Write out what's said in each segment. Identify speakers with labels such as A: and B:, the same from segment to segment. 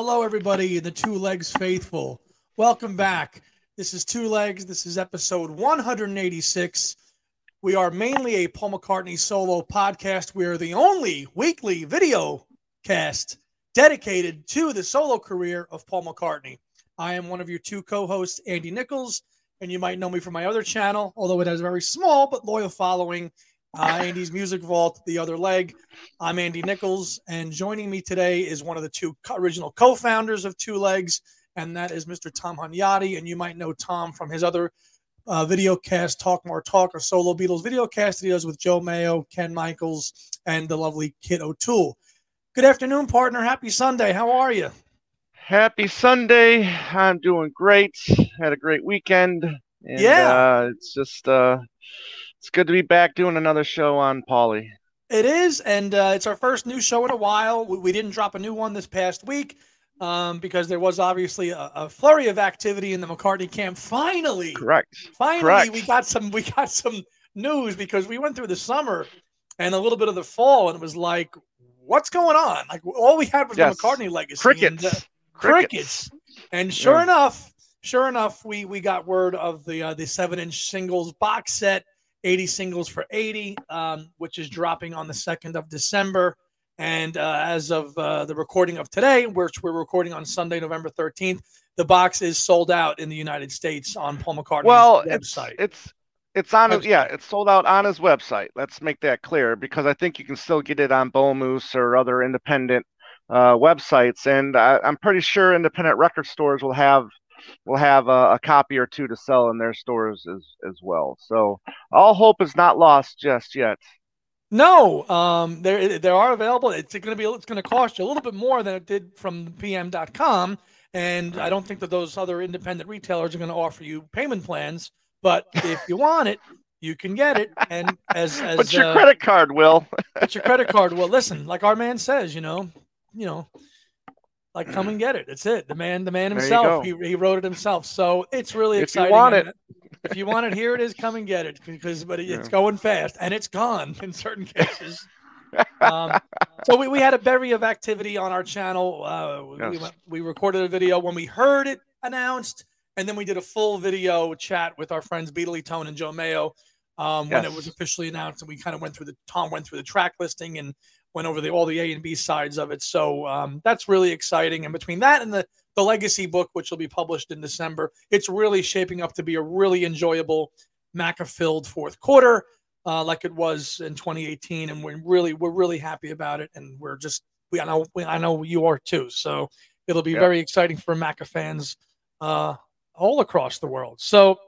A: Hello, everybody, the Two Legs Faithful. Welcome back. This is Two Legs. This is episode 186. We are mainly a Paul McCartney solo podcast. We are the only weekly video cast dedicated to the solo career of Paul McCartney. I am one of your two co hosts, Andy Nichols, and you might know me from my other channel, although it has a very small but loyal following. Uh, Andy's Music Vault, The Other Leg. I'm Andy Nichols, and joining me today is one of the two original co founders of Two Legs, and that is Mr. Tom Hunyadi. And you might know Tom from his other uh, video cast, Talk More Talk, or Solo Beatles video cast that he does with Joe Mayo, Ken Michaels, and the lovely Kit O'Toole. Good afternoon, partner. Happy Sunday. How are you?
B: Happy Sunday. I'm doing great. Had a great weekend. And,
A: Yeah.
B: Uh, it's just uh, it's good to be back doing another show on Polly.
A: It is, and uh, it's our first new show in a while. We, we didn't drop a new one this past week um, because there was obviously a, a flurry of activity in the McCartney camp. Finally,
B: Correct.
A: finally,
B: correct.
A: we got some we got some news because we went through the summer and a little bit of the fall, and it was like, what's going on? Like all we had was
B: Yes.
A: the McCartney legacy.
B: Crickets.
A: And, uh,
B: Crickets.
A: crickets. And sure
B: Yeah.
A: enough, sure enough, we we got word of the uh, the seven inch singles box set, eighty singles for eighty, um, which is dropping on the second of December. And uh, as of uh, the recording of today, which we're recording on Sunday, November thirteenth, the box is sold out in the United States on Paul McCartney's
B: Well, it's
A: website.
B: it's it's on his
A: Website.
B: yeah, it's sold out on his website. Let's make that clear because I think you can still get it on Bull Moose or other independent uh, websites, and I, I'm pretty sure independent record stores will have will have a, a copy or two to sell in their stores as as well. So all hope is not lost just yet.
A: No, um, there they are available. It's going to be it's going to cost you a little bit more than it did from PM.com, and I don't think that those other independent retailers are going to offer you payment plans. But if you want it, you can get it. And as as
B: But your
A: uh,
B: credit card will.
A: but your credit card. Well, listen, like our man says, you know, you know, like come and get it. That's it. The man, the man himself. He, he wrote it himself. So it's really
B: If you
A: exciting.
B: want it.
A: if you want it, here it is. Come and get it because, but it's
B: Yeah.
A: going fast and it's gone in certain cases. um, so we, we had a bevy of activity on our channel. Uh, we,
B: Yes.
A: went, we recorded a video when we heard it announced, and then we did a full video chat with our friends Beatley Tone and Joe Mayo um, when it was officially announced. And we kind of went through the Tom went through the track listing and went over the all the A and B sides of it. So um, that's really exciting. And between that and the the legacy book, which will be published in December, it's really shaping up to be a really enjoyable Maca filled fourth quarter. Uh, like it was in 2018, and we're really we're really happy about it, and we're just we I know we, I know you are too. So it'll be
B: Yeah.
A: very exciting for Maca fans uh, all across the world. So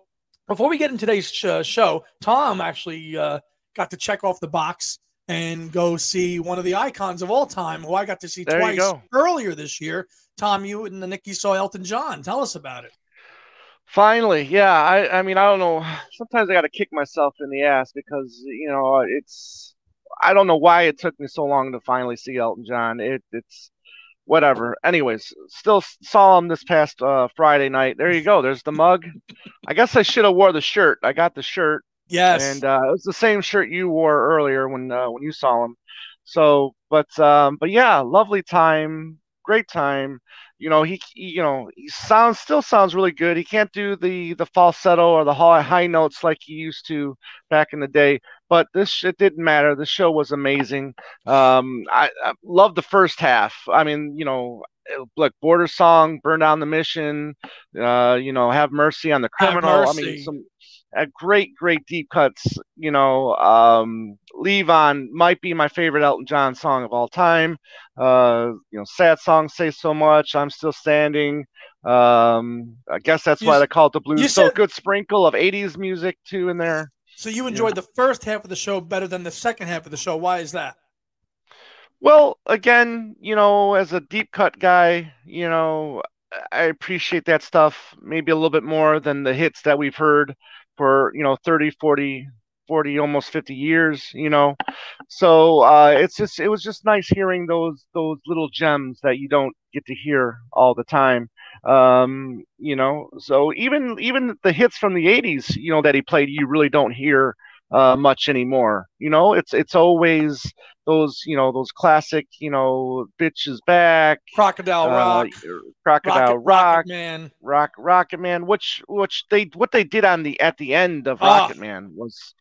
A: before we get into today's sh- show, Tom actually uh, got to check off the box and go see one of the icons of all time, who I got to see
B: There
A: twice earlier this year. Tom, you and the Nikki saw Elton John. Tell us about it.
B: Finally, yeah. I, I mean, I don't know. Sometimes I got to kick myself in the ass because you know it's. I don't know why it took me so long to finally see Elton John. It, it's whatever. Anyways, still saw him this past uh, Friday night. There you go. There's the mug. I guess I should have wore the shirt. I got the shirt,
A: Yes.
B: and uh, it was the same shirt you wore earlier when uh, when you saw him. So, but um, but yeah, lovely time, great time. You know, he, he you know he sounds still sounds really good. He can't do the the falsetto or the high high notes like he used to back in the day. But this it didn't matter. The show was amazing. Um, I, I love the first half. I mean, you know, like Border Song, Burn Down the Mission, uh, you know, Have Mercy on the Criminal. I mean, some uh, great, great deep cuts. You know, um, Leave On might be my favorite Elton John song of all time. Uh, you know, sad songs Say So Much, I'm Still Standing. Um, I guess that's
A: You
B: why they call it the blues.
A: you
B: So good sprinkle of 80s music too in there.
A: so you enjoyed the first half of the show better than the second half of the show. Why is that?
B: Well, again, you know, as a deep cut guy, you know, I appreciate that stuff maybe a little bit more than the hits that we've heard for, you know, 30, 40, 40, almost 50 years, you know. So, uh, it's just it was just nice hearing those those little gems that you don't get to hear all the time. Um, you know, so even even the hits from the 80s, you know, that he played, you really don't hear uh, much anymore. You know, it's it's always those you know those classic you know bitches back
A: crocodile uh, rock.
B: Crocodile
A: rocket,
B: rock.
A: Rocket man.
B: Rock rocket man which which they what they did on the at the end of rocket oh, man was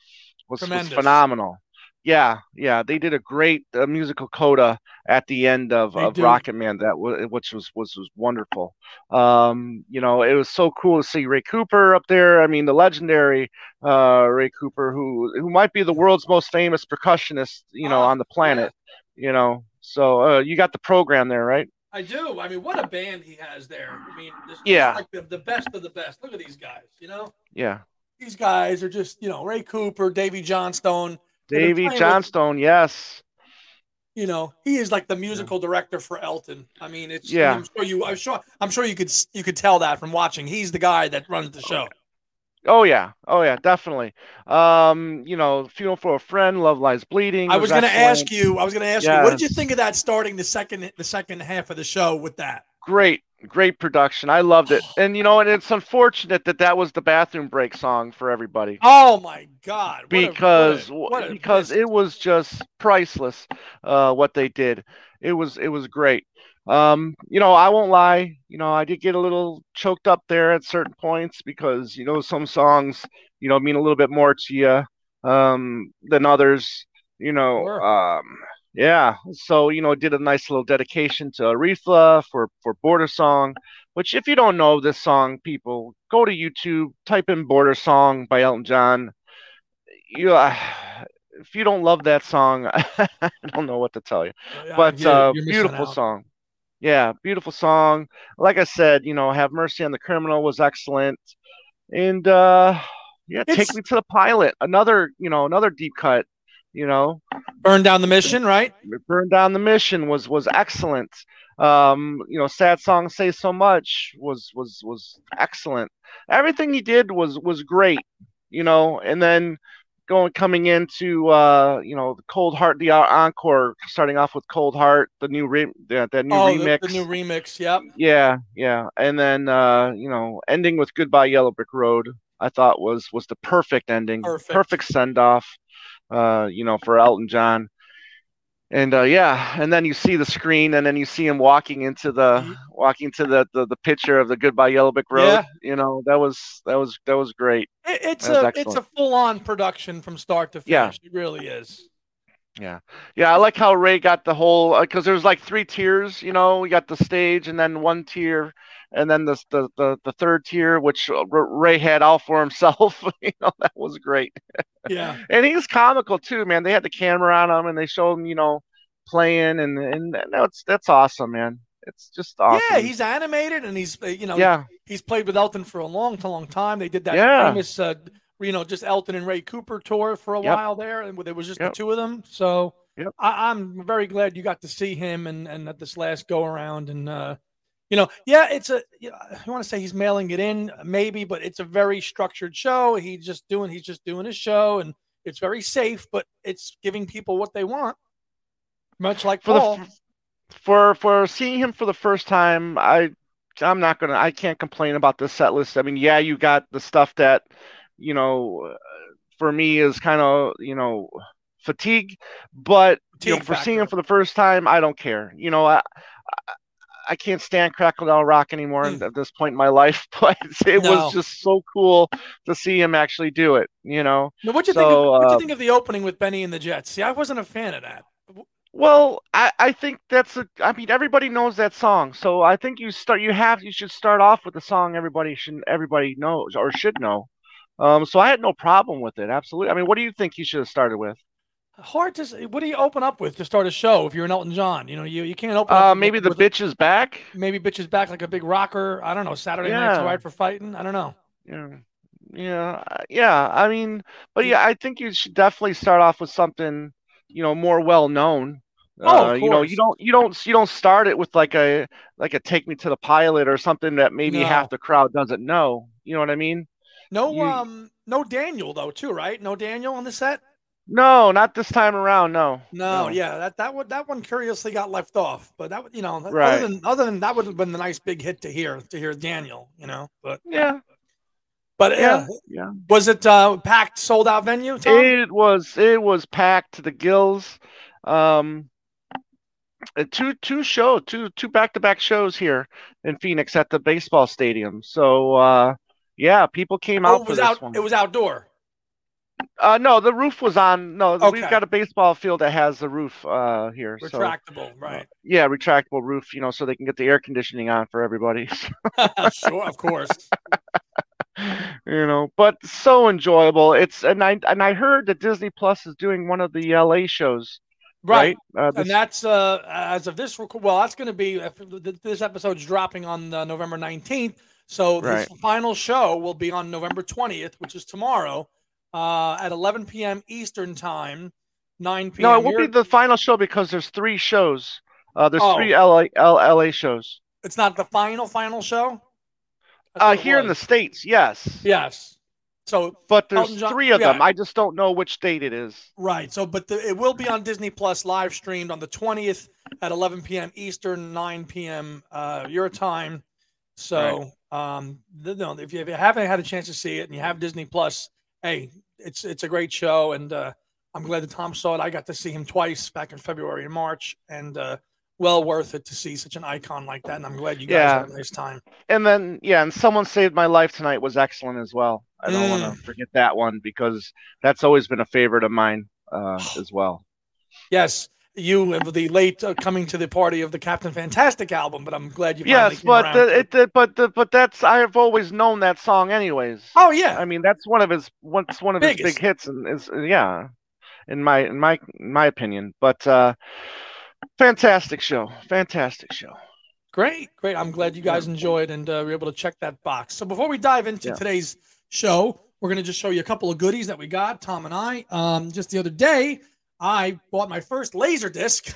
B: was, was phenomenal yeah, yeah, they did a great uh, musical coda at the end of, of Rocket Man that w- which was was was wonderful. Um, you know, it was so cool to see Ray Cooper up there. I mean, the legendary uh, Ray Cooper, who who might be the world's most famous percussionist, you know, uh, on the planet. Yeah. You know, so uh, you got the program there, right?
A: I do. I mean, what a band he has there. I mean, this,
B: yeah,
A: like the, the best of the best. Look at these guys. You know.
B: Yeah.
A: These guys are just, you know, Ray Cooper, Davey Johnstone
B: Davey Johnstone, with, yes.
A: You know, he is like the musical yeah. director for Elton. I mean, it's
B: yeah.
A: I'm sure you. I'm sure. I'm sure you could you could tell that from watching. He's the guy that runs the show.
B: Oh yeah, oh yeah, definitely. Um, you know, funeral for a friend, love lies bleeding.
A: I was, was going to ask you. I was going to ask yes. you, what did you think of that starting the second the second half of the show with that?
B: Great, great production. I loved it. And you know, and it's unfortunate that that was the bathroom break song for everybody.
A: Oh my god. What
B: because a, what a, because it was just priceless uh what they did. It was it was great. Um, you know, I won't lie, you know, I did get a little choked up there at certain points because you know some songs, you know, mean a little bit more to you um than others, you know. Sure. Um yeah, so you know, did a nice little dedication to Aretha for for Border Song. Which, if you don't know this song, people go to YouTube, type in Border Song by Elton John. You, uh, if you don't love that song, I don't know what to tell you. But uh, beautiful song. Yeah, beautiful song. Like I said, you know, Have Mercy on the Criminal was excellent, and uh, yeah, it's... Take Me to the Pilot, another you know another deep cut you know?
A: Burn down the mission right?
B: Burn down the mission was was excellent. Um you know sad song say so much was was was excellent. Everything he did was was great you know? And then going coming into uh you know the cold heart the encore starting off with cold heart the new re- the, the new oh, remix.
A: the, the, new remix yep.
B: Yeah yeah. And then uh you know ending with goodbye yellow brick road i thought was was the perfect ending perfect, perfect send off uh, you know, for Elton John. And uh, yeah, and then you see the screen, and then you see him walking into the mm-hmm. walking to the, the, the picture of the Goodbye Yellow Brick Road. Yeah. You know, that was that was that was great.
A: It, it's a excellent. it's a full on production from start to finish. Yeah. It really is.
B: Yeah, yeah, I like how Ray got the whole because uh, there's like three tiers. You know, we got the stage, and then one tier and then the the the, the third tier, which uh, Ray had all for himself. you know, that was great.
A: Yeah,
B: and he's comical too, man. They had the camera on him, and they showed him, you know, playing, and and that's that's awesome, man. It's just awesome.
A: Yeah, he's animated, and he's uh, you know,
B: yeah,
A: he's played with Elton for a long, long time. They did that yeah. famous. Uh, you know, just Elton and Ray Cooper tour for a yep. while there, and it was just yep. the two of them. So
B: yep.
A: I, am very glad you got to see him and and at this last go around. And uh, you know, yeah, it's a. You, know, I want to say he's mailing it in, maybe, but it's a very structured show. He's just doing. He's just doing his show, and it's very safe, but it's giving people what they want. Much like
B: for
A: Paul.
B: The, for for seeing him for the first time, I I'm not gonna. I can't complain about the set list. I mean, yeah, you got the stuff that you know, for me is kind of you know fatigue, but fatigue you know, for seeing him for the first time, I don't care. You know, I, I can't stand Crocodile Rock anymore mm. at this point in my life, but it no. was just so cool to see him actually do it. You know.
A: Now, what you so, think? Of, what uh, you think of the opening with Bennie and the Jets? See, I wasn't a fan of that.
B: Well, I, I think that's a. I mean, everybody knows that song, so I think you start. You have. You should start off with the song everybody should everybody knows or should know. Um, so I had no problem with it. Absolutely. I mean, what do you think you should have started with?
A: Hard to say. What do you open up with to start a show if you're an Elton John? You know, you, you can't open.
B: Uh, maybe the bitch is back.
A: Maybe bitch is back like a big rocker. I don't know. Saturday yeah. night's right for fighting. I don't know.
B: Yeah, yeah, uh, yeah. I mean, but yeah, I think you should definitely start off with something, you know, more well known.
A: Oh,
B: uh, you know, you don't, you don't, you don't start it with like a, like a take me to the pilot or something that maybe no. half the crowd doesn't know. You know what I mean?
A: No, you, um, no Daniel though, too, right? No Daniel on the set.
B: No, not this time around. No.
A: No, no. yeah, that that would that one curiously got left off, but that you know, right. other than other than that would have been the nice big hit to hear to hear Daniel, you know. But
B: yeah,
A: But yeah, yeah. Was it uh, packed, sold out venue? Tom?
B: It was. It was packed to the gills. Um, two two show two two back to back shows here in Phoenix at the baseball stadium. So uh, yeah, people came oh, out.
A: It was
B: out.
A: It was outdoor.
B: Uh, no, the roof was on. No, okay. we've got a baseball field that has the roof uh, here.
A: Retractable,
B: so,
A: right? Uh,
B: yeah, retractable roof. You know, so they can get the air conditioning on for everybody.
A: sure, of course.
B: you know, but so enjoyable. It's and I and I heard that Disney Plus is doing one of the LA shows.
A: Right, right? Uh, and that's uh, as of this. Well, that's going to be this episode's dropping on uh, November nineteenth. So right. the final show will be on November twentieth, which is tomorrow uh, at 11 p.m. Eastern time, 9 p.m.
B: No, it won't be the final show because there's three shows. Uh, there's oh. three LA, LA shows.
A: It's not the final final show.
B: Uh, here in the states, yes.
A: Yes. So,
B: but there's John, three of yeah. them. I just don't know which date it is.
A: Right. So, but the, it will be on Disney Plus live streamed on the 20th at 11 p.m. Eastern, 9 p.m. Uh, your time. So, right. um, the, no, if you, if you haven't had a chance to see it and you have Disney Plus, hey, it's it's a great show, and uh, I'm glad that Tom saw it. I got to see him twice back in February and March, and uh, well worth it to see such an icon like that. And I'm glad you guys yeah. had a nice time.
B: And then yeah, and someone saved my life tonight was excellent as well. I don't mm. want to forget that one because that's always been a favorite of mine uh, as well.
A: Yes, you of the late uh, coming to the party of the Captain Fantastic album, but I'm glad you.
B: Yes, but the, it, the, but the, but that's I've always known that song anyways.
A: Oh yeah,
B: I mean that's one of his what's one of Biggest. his big hits, and is yeah, in my in my in my opinion. But uh, fantastic show, fantastic show.
A: Great, great. I'm glad you guys enjoyed and uh, were able to check that box. So before we dive into yeah. today's show, we're going to just show you a couple of goodies that we got, Tom and I. Um, just the other day, I bought my first laser disc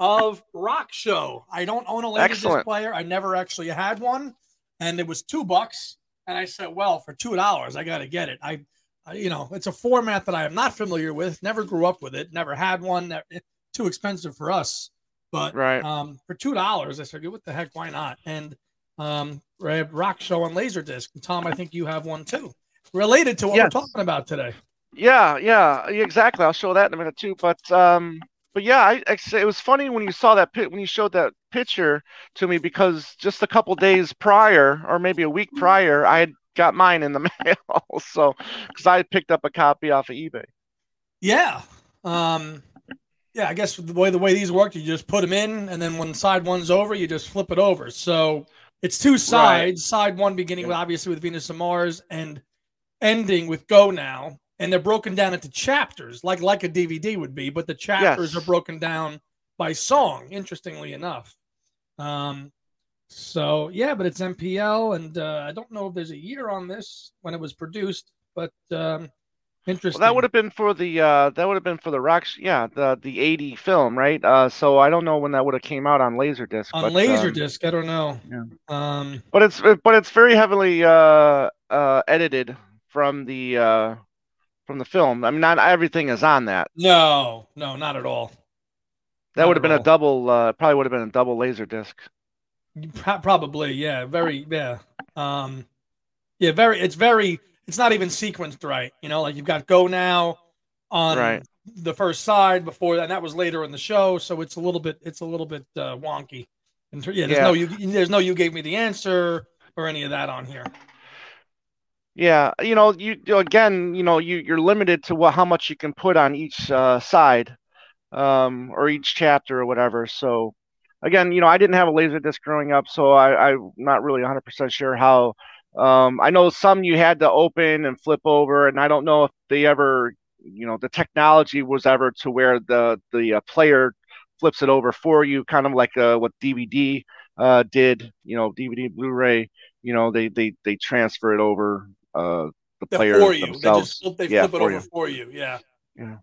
A: of Rock Show. I don't own a laser disc player. I never actually had one, and it was two bucks. And I said, "Well, for two dollars, I got to get it." I, I, you know, it's a format that I am not familiar with. Never grew up with it. Never had one. That, too expensive for us. But
B: right.
A: um, for two dollars, I said, "What the heck? Why not?" And um, Rock Show on Laserdisc. And Tom, I think you have one too, related to what yes. we're talking about today.
B: Yeah, yeah, exactly. I'll show that in a minute too. But um, but yeah, I, I it was funny when you saw that pit when you showed that picture to me because just a couple days prior, or maybe a week prior, I had got mine in the mail. so because I picked up a copy off of eBay.
A: Yeah. Um. Yeah, I guess the way the way these work, you just put them in, and then when side one's over, you just flip it over. So it's two sides. Right. Side one beginning yeah. with obviously with Venus and Mars, and ending with Go Now and they're broken down into chapters, like like a DVD would be, but the chapters yes. are broken down by song. Interestingly enough, um, so yeah, but it's MPL, and uh, I don't know if there's a year on this when it was produced, but um, interesting.
B: Well, that would have been for the uh, that would have been for the rocks, yeah, the the eighty film, right? Uh, so I don't know when that would have came out on Laserdisc.
A: On but, Laserdisc, um, I don't know. Yeah. Um,
B: but it's but it's very heavily uh, uh, edited from the uh, from the film. I mean, not everything is on that.
A: No, no, not at all.
B: That not would have been all. a double. Uh, probably would have been a double laser disc.
A: Probably, yeah. Very, yeah. Um, yeah, very. It's very. It's not even sequenced right. You know, like you've got go now on right. the first side before that. And that was later in the show, so it's a little bit. It's a little bit uh, wonky. And yeah, there's yeah. no you. There's no you gave me the answer or any of that on here.
B: Yeah, you know, you again, you know, you you're limited to what how much you can put on each uh, side, um, or each chapter or whatever. So, again, you know, I didn't have a laser disc growing up, so I, I'm not really 100% sure how. Um, I know some you had to open and flip over, and I don't know if they ever, you know, the technology was ever to where the the uh, player flips it over for you, kind of like uh, what DVD uh, did. You know, DVD, Blu-ray. You know, they they they transfer it over uh, the
A: They're
B: players
A: for you.
B: themselves.
A: They, just, they yeah, flip it over you. for you. Yeah.
B: Yeah.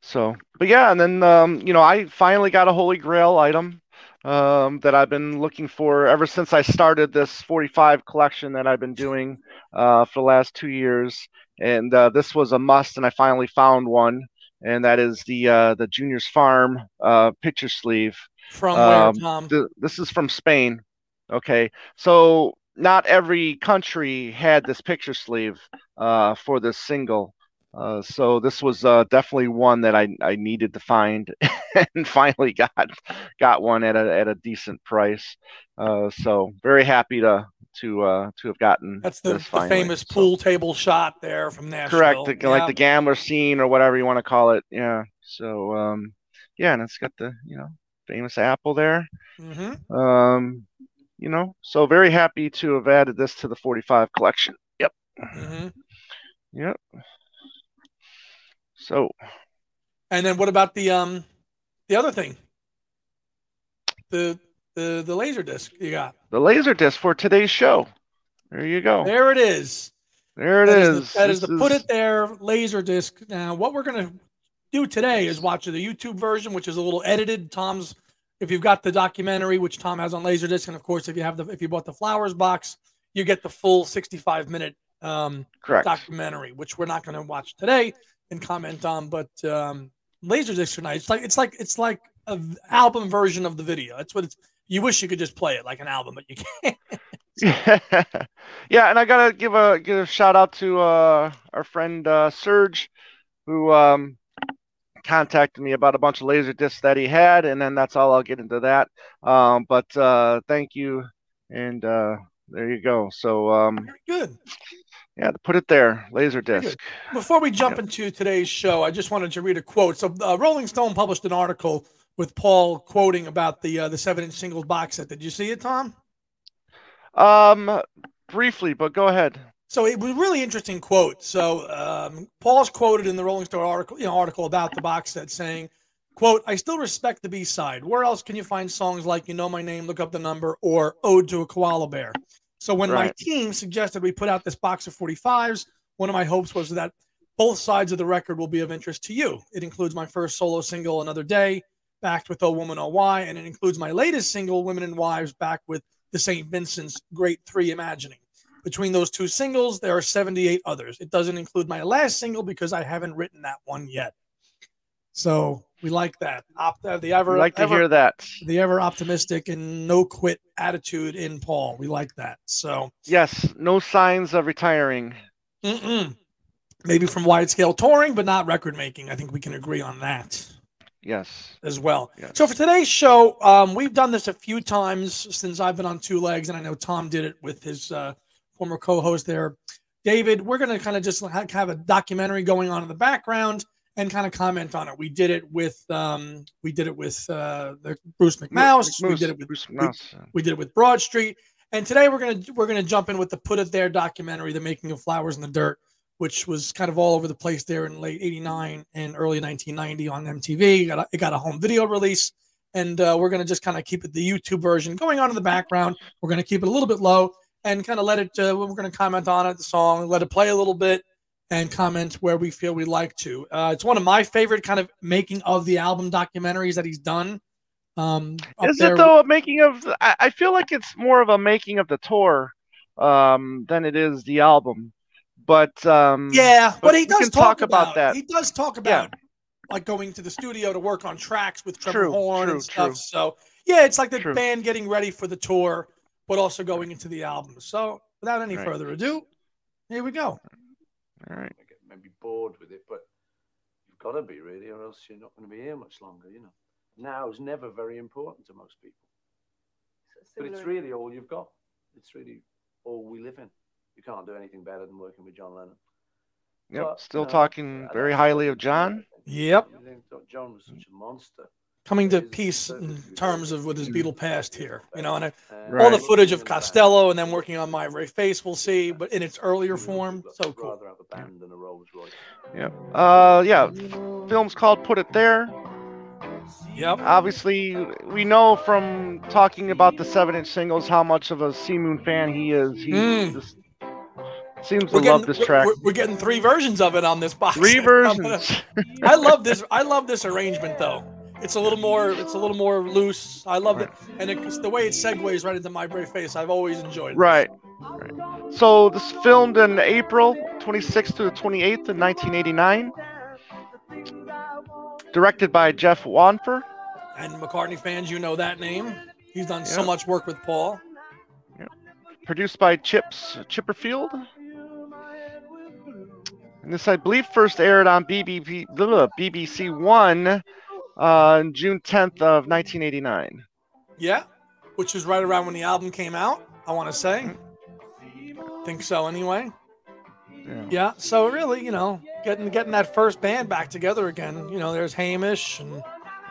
B: So, but yeah, and then um, you know, I finally got a Holy Grail item um, that I've been looking for ever since I started this 45 collection that I've been doing uh, for the last two years, and uh, this was a must, and I finally found one, and that is the uh, the Junior's Farm uh, picture sleeve.
A: From where, um, Tom?
B: Th- this is from Spain. Okay, so not every country had this picture sleeve uh, for this single. Uh, so this was uh, definitely one that I, I needed to find and finally got got one at a at a decent price. Uh, so very happy to to uh, to have gotten
A: that's the,
B: the
A: famous pool table shot there from Nashville.
B: Correct, the, yeah. like the gambler scene or whatever you want to call it. Yeah. So um, yeah, and it's got the you know famous apple there.
A: Mm-hmm.
B: Um, you know, so very happy to have added this to the 45 collection. Yep.
A: Mm-hmm.
B: Yep. So.
A: And then what about the um, the other thing? The the the laser disc you got.
B: The laser disc for today's show. There you go.
A: There it is.
B: There it
A: that
B: is.
A: is. The, that is the put it there laser disc. Now, what we're gonna do today is watch the YouTube version, which is a little edited. Tom's, if you've got the documentary, which Tom has on Laserdisc, and of course, if you have the if you bought the Flowers box, you get the full 65 minute um,
B: Correct.
A: documentary, which we're not going to watch today and comment on. But um, Laserdisc tonight, it's like it's like it's like an album version of the video. That's what it's. You wish you could just play it like an album, but you can't.
B: yeah, and I gotta give a give a shout out to uh, our friend uh, Serge, who um, contacted me about a bunch of laser discs that he had, and then that's all I'll get into that. Um, but uh, thank you, and uh, there you go. So um,
A: good.
B: Yeah, to put it there, laser disc.
A: Before we jump yep. into today's show, I just wanted to read a quote. So, uh, Rolling Stone published an article with Paul quoting about the uh, the seven inch singles box set. Did you see it, Tom?
B: Um, briefly, but go ahead.
A: So it was a really interesting quote. So um, Paul's quoted in the Rolling Stone article, you know, article about the box set, saying, "quote I still respect the B side. Where else can you find songs like You Know My Name, Look Up the Number, or Ode to a Koala Bear?" So when right. my team suggested we put out this box of 45s, one of my hopes was that both sides of the record will be of interest to you. It includes my first solo single, Another Day, backed with Oh Woman Oh Why, and it includes my latest single, Women and Wives, backed with the St. Vincent's Great Three Imagining. Between those two singles, there are 78 others. It doesn't include my last single because I haven't written that one yet. So we like that. Op- uh, the ever
B: we like to
A: ever,
B: hear that.
A: The ever optimistic and no quit attitude in Paul. We like that. So
B: yes, no signs of retiring.
A: Mm-mm. Maybe from wide scale touring, but not record making. I think we can agree on that.
B: Yes.
A: As well.
B: Yes.
A: So for today's show, um, we've done this a few times since I've been on two legs, and I know Tom did it with his uh, former co-host there, David. We're going to kind of just have a documentary going on in the background and kind of comment on it. We did it with um, we did it with uh, the Bruce McMouse. We did it with
B: Bruce
A: we, we, did it with Broad Street. And today we're gonna we're gonna jump in with the Put It There documentary, The Making of Flowers in the Dirt, which was kind of all over the place there in late '89 and early 1990 on MTV. It got a, it got a home video release, and uh, we're gonna just kind of keep it the YouTube version going on in the background. We're gonna keep it a little bit low and kind of let it. Uh, we're going to comment on it, the song, let it play a little bit, and comment where we feel we like to. Uh, it's one of my favorite kind of making of the album documentaries that he's done. Um,
B: Is it though a making of? I, I feel like it's more of a making of the tour um, than it is the album. But um,
A: yeah, but,
B: but
A: he does
B: talk,
A: talk about,
B: about, that.
A: He does talk about like going to the studio to work on tracks with Trevor
B: True,
A: Horn
B: true,
A: and stuff.
B: true.
A: So yeah, it's like the
B: True.
A: band getting ready for the tour, but also going into the album. So without any
B: Right.
A: further ado, here we go.
B: All right.
C: I get maybe bored with it, but you've got to be really, or else you're not going to be here much longer. You know, now is never very important to most people, but it's really all you've got. It's really all we live in. You can't do anything better than working with John Lennon.
B: Yep.
C: But,
B: Still
C: you know,
B: talking very highly of John.
C: do, I think.
A: Yep.
C: I think that John was such a monster.
A: Coming to peace in terms of with his Beatle past here, you know, and I,
C: And
B: Right.
A: all the footage of
C: in the band.
A: Costello and then working on My Ray Face, we'll see, but in its earlier form, so cool.
C: Rather have a band than a Rolls Royce.
B: Yep. Uh, yeah. Film's called Put It There.
A: Yep.
B: Obviously, we know from talking about the seven-inch singles how much of a C Moon fan he is. He
A: Mm.
B: just seems to
A: We're
B: love
A: getting,
B: this track.
A: We're, we're getting three versions of it on this box.
B: Three
A: I'm gonna-
B: versions.
A: I love this. I love this arrangement though. It's a little more. It's a little more loose. I love it, and it's the way it segues right into my brave face. I've always enjoyed. it.
B: Right. right. So this filmed in April 26th to the 28th in 1989. Directed by Geoff Wonfor.
A: And McCartney fans, you know that name. He's done so much work with Paul.
B: produced by Chips Chipperfield. And this, I believe, first aired on BBB, BBC One on June 10th of 1989.
A: Yeah, which is right around when the album came out. I want to say. Mm-hmm. Think so, anyway.
B: Yeah.
A: Yeah. So really, you know, getting getting that first band back together again. You know, there's Hamish and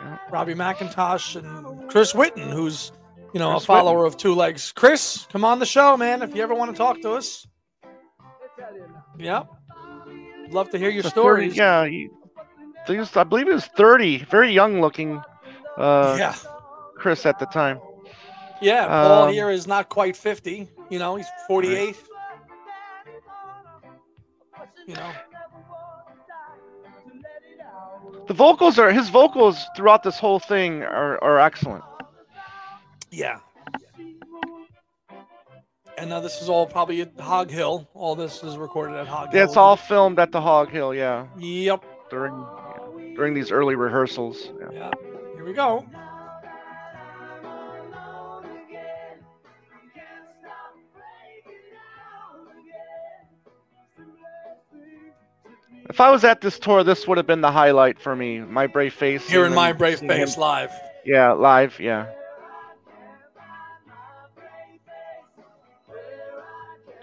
B: Yeah.
A: Robbie McIntosh and Chris Whitten, who's you know
B: Chris
A: a follower of Two Legs. Chris, come on the show, man. If you ever want to talk to us. Yep. Love to hear your
B: The 30
A: stories.
B: yeah, he, he was, I believe he was 30, very young looking. Uh,
A: yeah.
B: Chris at the time.
A: Yeah, Paul
B: Um,
A: here is not quite 50. You know, he's 48. You know,
B: The vocals are his vocals throughout this whole thing are, are excellent.
A: yeah. And now this is all probably at Hog Hill. All this is recorded at Hog Hill.
B: It's all filmed at the Hog Hill, yeah,
A: Yep.
B: during during these early rehearsals. Yeah.
A: Yeah. Here we go.
B: If I was at this tour, this would have been the highlight for me. My brave face.
A: Here in my brave
B: seeing him-
A: face live.
B: Yeah, live. Yeah.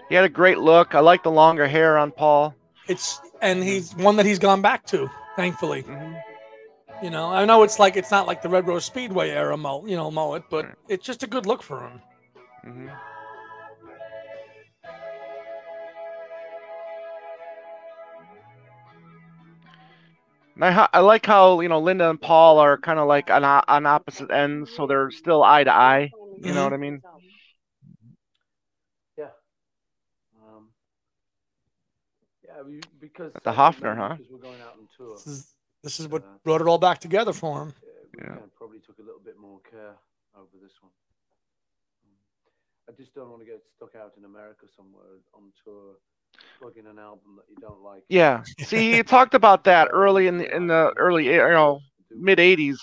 B: He had a great look. I like the longer hair on Paul.
A: It's and he's one that he's gone back to, thankfully.
B: Mhm.
A: You know, I know it's like it's not like the Red Rose Speedway era mo, you know, mow it, but
B: Right.
A: it's just a good look for him.
B: hmm And I, I like how you know Linda and Paul are kind of like on, on opposite ends, so they're still eye to eye. You know
A: Mhm.
B: what I mean?
C: Yeah. Um, yeah, because
B: At the
C: as you
B: Hofner,
C: know,
B: huh?
C: Because we're going out on tour.
A: This is this is what brought it all back together for him.
C: uh, we
B: Yeah.
C: kind probably took a little bit more care over this one. I just don't want to get stuck out in America somewhere on tour, plugging an album that you don't like.
B: Yeah. See, he talked about that early in the in the early you know mid '80s,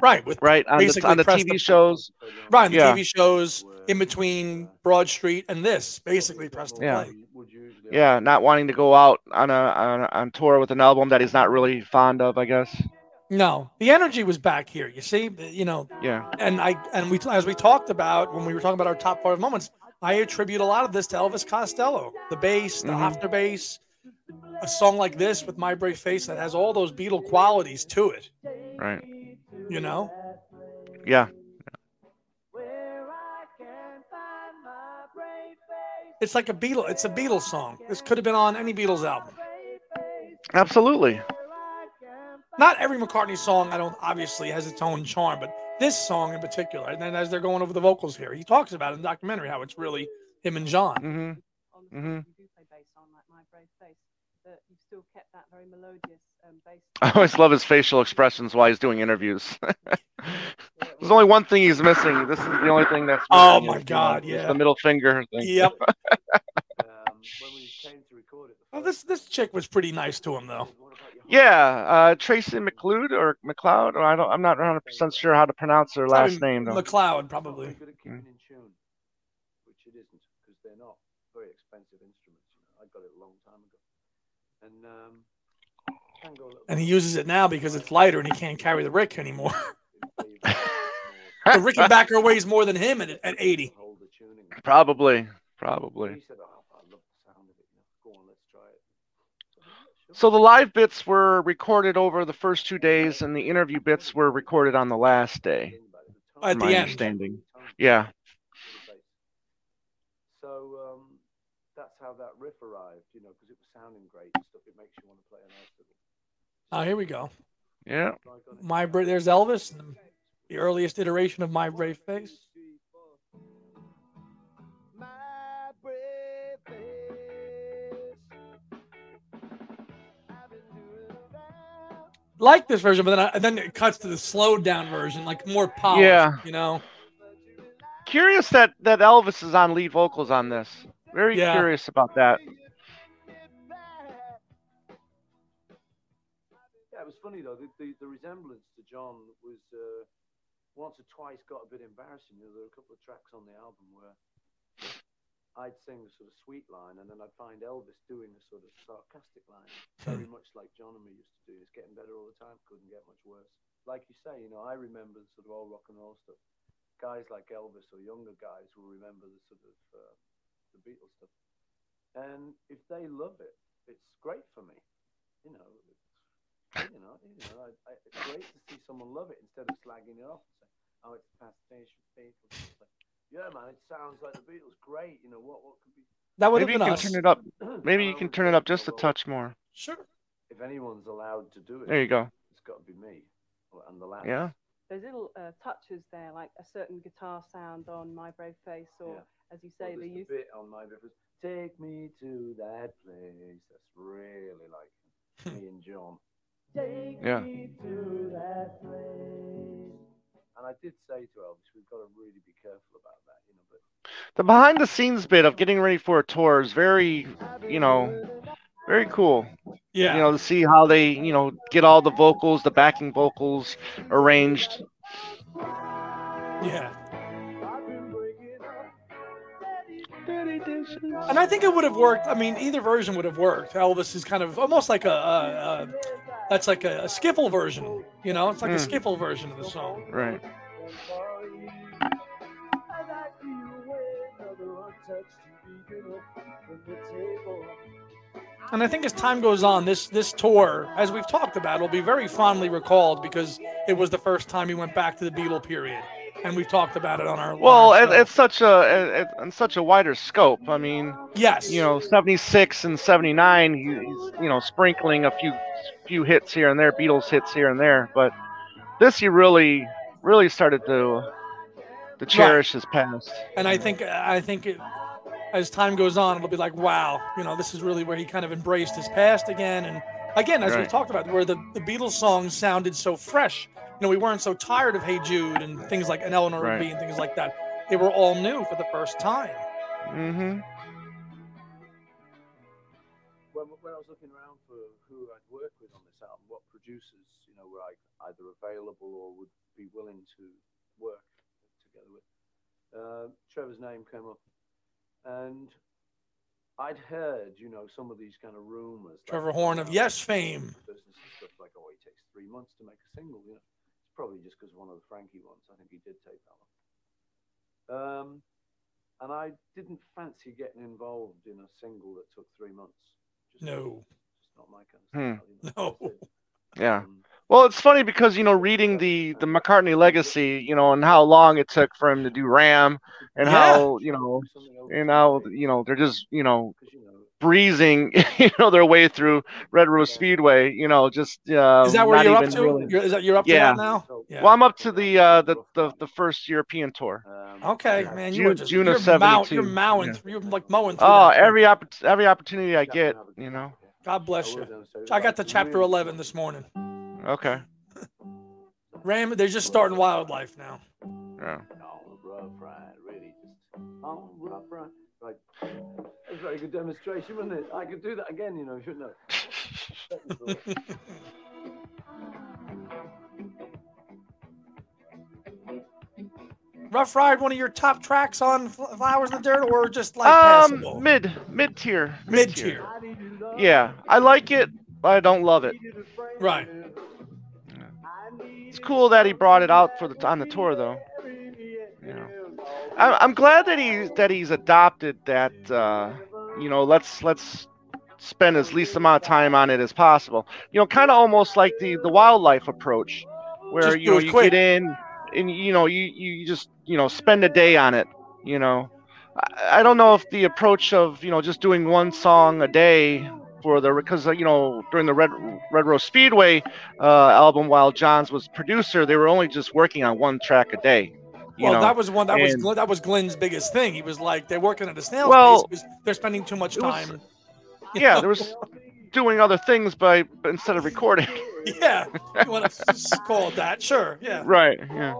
A: Right, with
B: right on the on the TV
A: the-
B: shows.
A: right, on the
B: Yeah.
A: TV shows in between Broad Street and this, basically press to
B: Yeah.
A: play.
C: Would usually
B: Yeah, not wanting to go out on a on, a, on tour with an album that he's not really fond of, I guess.
A: No, the energy was back here. You see, you know,
B: Yeah.
A: and I and we as we talked about when we were talking about our top five moments, I attribute a lot of this to Elvis Costello, the bass, the
B: Mhm.
A: Hofner bass, a song like this with My Brave Face that has all those Beatle qualities to it.
B: Right.
A: You know,
B: Yeah.
A: It's like a Beatles. It's a Beatles song. This could have been on any Beatles album.
B: Absolutely.
A: Not every McCartney song, I don't obviously has its own charm, but this song in particular. And then as they're going over the vocals here, he talks about it in the documentary how it's really him and John.
B: hmm
D: on You do play bass on like my brave face, but you've still kept that very melodious um, bass.
B: I always love his facial expressions while he's doing interviews. There's only one thing he's missing. This is the only thing that's.
A: Oh
B: missing
A: my
B: is, you know,
A: God,
B: is
A: yeah.
B: The middle finger thing.
A: Yep.
C: Um, when we came to record it. the
A: Well, this this chick was pretty nice to him though.
C: time, what about your
B: Yeah, uh, Tracy McLeod or McLeod, or I don't. I'm not 100 percent sure how to pronounce her last
A: Probably
B: name though.
A: McLeod, probably.
C: good at tune, which it isn't because they're not very expensive instruments. I got it a long time ago, and um, can go a little
A: And he uses it now because it's lighter and he can't carry the Rick anymore.
C: in favor
A: the Rickenbacker weighs more than him at, at 80.
C: of hold the tuning.
B: Probably, probably.
C: He said, "Oh, I love the sound of it. You know, go on, let's try it." So, yeah, sure.
B: So the live bits were recorded over the first two days, and the interview bits were recorded on the last day.
A: At the
B: my
A: end.
B: understanding. Yeah.
C: So um, that's how that riff arrived, you know, because it was sounding great and stuff. It makes you want to play a nice little
A: Oh, here we go.
B: Yeah.
C: strike on it.
A: My Bra- there's Elvis, the earliest iteration of My Brave Face. Like this version, but then I, and then it cuts to the slowed down version, like more polished.
B: Yeah.
A: You know.
B: Curious that that Elvis is on lead vocals on this. Very
A: Yeah.
B: curious about that.
C: Funny though. The, the, the resemblance to John was uh, once or twice got a bit embarrassing. You know, there were a couple of tracks on the album where I'd sing a sort of sweet line, and then I'd find Elvis doing a sort of sarcastic line, very much like John and me used to do. It's getting better all the time. Couldn't get much worse. Like you say, you know, I remember the sort of old rock and roll stuff. Guys like Elvis or younger guys will remember the sort of uh, the Beatles stuff. And if they love it, it's great for me. You know, you know, you know, I, I, it's great to see someone love it instead of slagging it off and saying, "Oh, it's past stage for Beatles." It's like, yeah, man, it sounds like the Beatles. Great. You know what? What could be?
A: That would
B: Maybe
A: have
B: you
A: been
B: can turn it up. Maybe you can turn it up just a touch more.
A: Sure.
C: If anyone's allowed to do it,
B: There you go.
C: it's got to be me and the lads.
B: Yeah.
D: There's little uh, touches there, like a certain guitar sound on My Brave Face, or
C: Yeah.
D: as you say,
C: there's
D: the
C: the
D: use.
C: bit on my difference. Take me to that place. That's really like me and John. Take
B: Yeah.
C: me to that place. And I did say to Elvis, we've got to really be careful about that, you know. But
B: The behind the scenes bit of getting ready for a tour is very, you know, very cool.
A: Yeah.
B: You know, to see how they, you know, get all the vocals, the backing vocals arranged.
A: yeah. And I think it would have worked. I mean, either version would have worked. Elvis is kind of almost like a, a, a that's like a, a skiffle version. You know, it's like a
B: Mm.
A: skiffle version of the song.
B: Right.
A: And I think as time goes on, this this tour, as we've talked about, will be very fondly recalled because it was the first time he went back to the Beatle period, and we've talked about it on our. on
B: Well,
A: our
B: it's such a in such a wider scope. I mean,
A: yes,
B: you know, 76 and 79, he's you know sprinkling a few few hits here and there, Beatles hits here and there, but this he really really started to to cherish his past.
A: and I think I think it, as time goes on, it'll be like, wow, you know, this is really where he kind of embraced his past again, and again, as we've talked about, where the the Beatles songs sounded so fresh. You know, we weren't so tired of Hey Jude and things like an Eleanor
B: Right.
A: Rigby and things like that. They were all new for the first time.
B: Mm-hmm.
C: when, when I was looking around for who I'd work with on this album, what producers, you know, were I either available or would be willing to work together with, uh, Trevor's name came up, and I'd heard, you know, some of these kind of rumors. like,
A: Trevor Horn of Yes fame.
C: business and stuff like, oh, it takes three months to make a single. You know, it's probably just because one of the Frankie ones. I think he did take that one. Um, and I didn't fancy getting involved in a single that took three months. Just,
A: No.
C: just not my kind of
A: No.
C: style. You know, that's it.
B: Yeah.
C: Um,
B: Well, it's funny because you know, reading the the McCartney legacy, you know, and how long it took for him to do Ram, and
A: Yeah.
B: how you know, and how you know they're just you know
C: 'cause, you know,
B: breezing, you know, their way through Red Rose Speedway. You know, just uh,
A: Is that where you're up to?
B: really-
A: You're, is that you're up
B: Yeah.
A: to that now? Yeah.
B: Well, I'm up to the uh, the, the the first European tour.
C: um,
A: Okay,
C: yeah,
A: man, you
B: June-
A: were just
B: June of
A: you're, mow,
B: 72,
A: you're mowing,
B: yeah.
A: you're like mowing through.
B: Oh, every oppor- every opportunity I get, you know.
A: God bless you. I got
C: like,
A: to chapter 11 this morning.
B: Okay.
A: Ram, they're just starting wildlife now.
B: Yeah.
C: rough ride, really just on the rough ride. Like, that's a very good demonstration, wasn't it? I could do that again, you know, shouldn't I?
A: Rough Ride, one of your top tracks on Flowers in the Dirt, or just like
B: Um,
A: passable?
B: mid mid tier.
A: Mid tier.
B: Yeah, I like it, but I don't love it.
A: Right.
B: It's cool that he brought it out for the on the tour though. You know. I'm, I'm glad that he that he's adopted that. Uh, you know, let's let's spend as least amount of time on it as possible. You know, kind of almost like the the wildlife approach, where
A: Just
B: you know you
A: quick.
B: get in and you know you you just you know spend a day on it. You know, I, I don't know if the approach of you know just doing one song a day for the because uh, you know during the Red Red Rose Speedway uh, album while Johns was producer, they were only just working on one track a day. You
A: Well,
B: know,
A: that was one that was
B: and-
A: Glyn, that was Glyn's biggest thing. He was like, they're working at a snail's
B: Well,
A: pace because they're spending too much
B: it was-
A: time.
B: yeah, there was doing other things by instead of recording.
A: yeah, you want to call it that? Sure, yeah.
B: right. Yeah.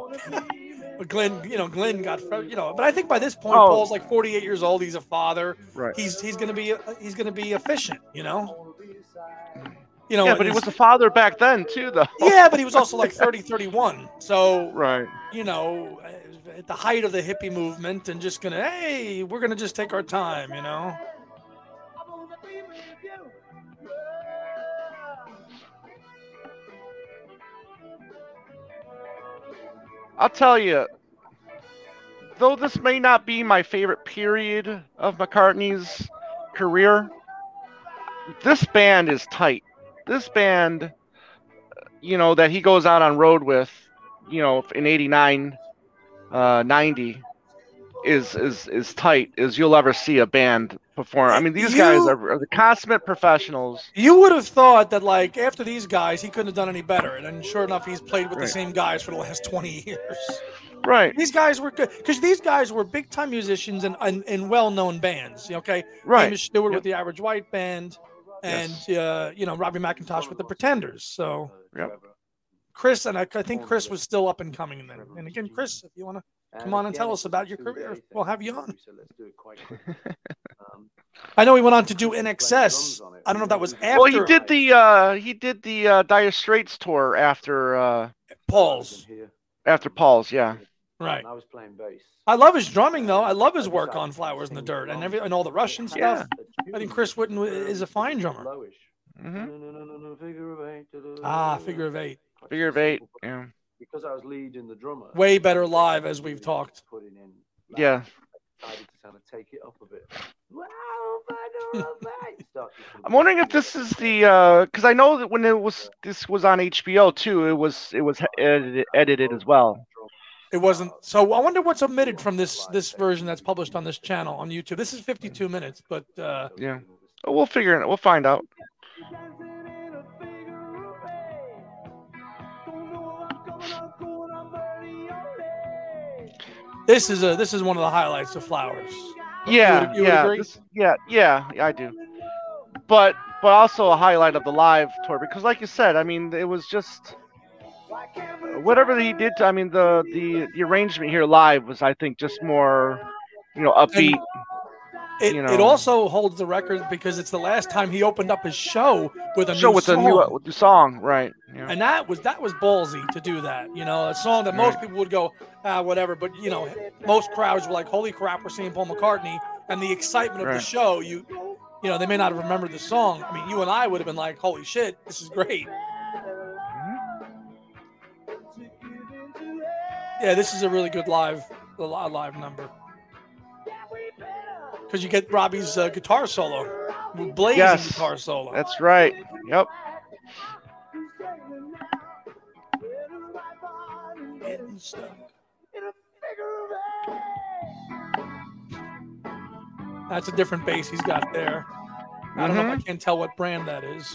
A: But Glyn, you know, Glyn got, you know, but I think by this point,
B: Oh.
A: Paul's like 48 years old. He's a father.
B: Right.
A: He's he's gonna be he's gonna be efficient, you know. You know,
B: yeah, but he was a father back then too, though.
A: yeah, but he was also like 30, 31. So
B: Right.
A: you know, at the height of the hippie movement, and just gonna, hey, we're gonna just take our time, you know.
B: I'll tell you, though this may not be my favorite period of McCartney's career, this band is tight. This band, you know, that he goes out on road with, you know, in 89, uh, 90, is, is, is tight as you'll ever see a band perform. I mean, these guys are, are the consummate professionals.
A: You would have thought that, like, after these guys, he couldn't have done any better. And then, sure enough, he's played with the same guys for the last 20 years.
B: Right,
A: These guys were good because these guys were big time musicians and, and, and well known bands. Okay.
B: right.
A: Hamish Stewart
B: Yep.
A: with the Average White Band and,
B: Yes.
A: uh, you know, Robbie McIntosh with the Pretenders. So
B: Yep.
A: Chris, and I, I think Chris was still up and coming then. And again, Chris, if you want to Come on and tell us about your career. We'll have you on.
C: So let's do it quite quickly. Um,
A: I know he went on to do INXS. I don't know if that was after
B: Well, he did the uh, he did the uh, Dire Straits tour after uh,
A: Paul's.
B: after Paul's, yeah.
A: Right.
C: and I was playing bass.
A: I love his drumming though. I love his work on Flowers in the Dirt and every and all the Russian
B: Yeah.
A: stuff. I think Chris Whitten is a fine drummer.
C: Lowish.
B: hmm
C: Figure of eight.
A: Ah, figure of eight.
B: Figure of eight. Yeah.
C: Because I was leading the drummer.
A: Way better live, as we've talked.
C: Putting in. loud,
B: Yeah.
C: I decided to kind of take it up a bit. Wow, figure of eight. Start to sort of-
B: I'm wondering if this is the because I know that when it was this was on HBO too, it was it was edited, edited as well.
A: It wasn't. So I wonder what's omitted from this this version that's published on this channel on YouTube. This is 52 minutes, but uh,
B: Yeah. Oh, we'll figure it. Out. We'll find out.
A: This is a this is one of the highlights of Flowers.
B: Yeah,
A: you would
B: yeah, this- yeah, yeah, yeah, I do. But but also a highlight of the live tour because, like you said, I mean, it was just whatever he did. I mean, the the the arrangement here live was, I think, just more, you know, upbeat.
A: It,
B: You
A: it also holds the record because it's the last time he opened up his show with a
B: show
A: new
B: with
A: song.
B: the new with the song, right? Yeah.
A: and that was that was ballsy to do that. You know, a song that most
B: Right.
A: people would go, ah, whatever. But you know, most crowds were like, "Holy crap, we're seeing Paul McCartney!" And the excitement of the show, you, you know, they may not have remembered the song. I mean, you and I would have been like, "Holy shit, this is great!" Yeah, this is a really good live, a live number. Because you get Robbie's uh, guitar solo, blazing
B: Yes.
A: guitar solo.
B: That's right. Yep.
A: Getting stuck. That's a different bass he's got there. I don't know if I can't tell what brand that is.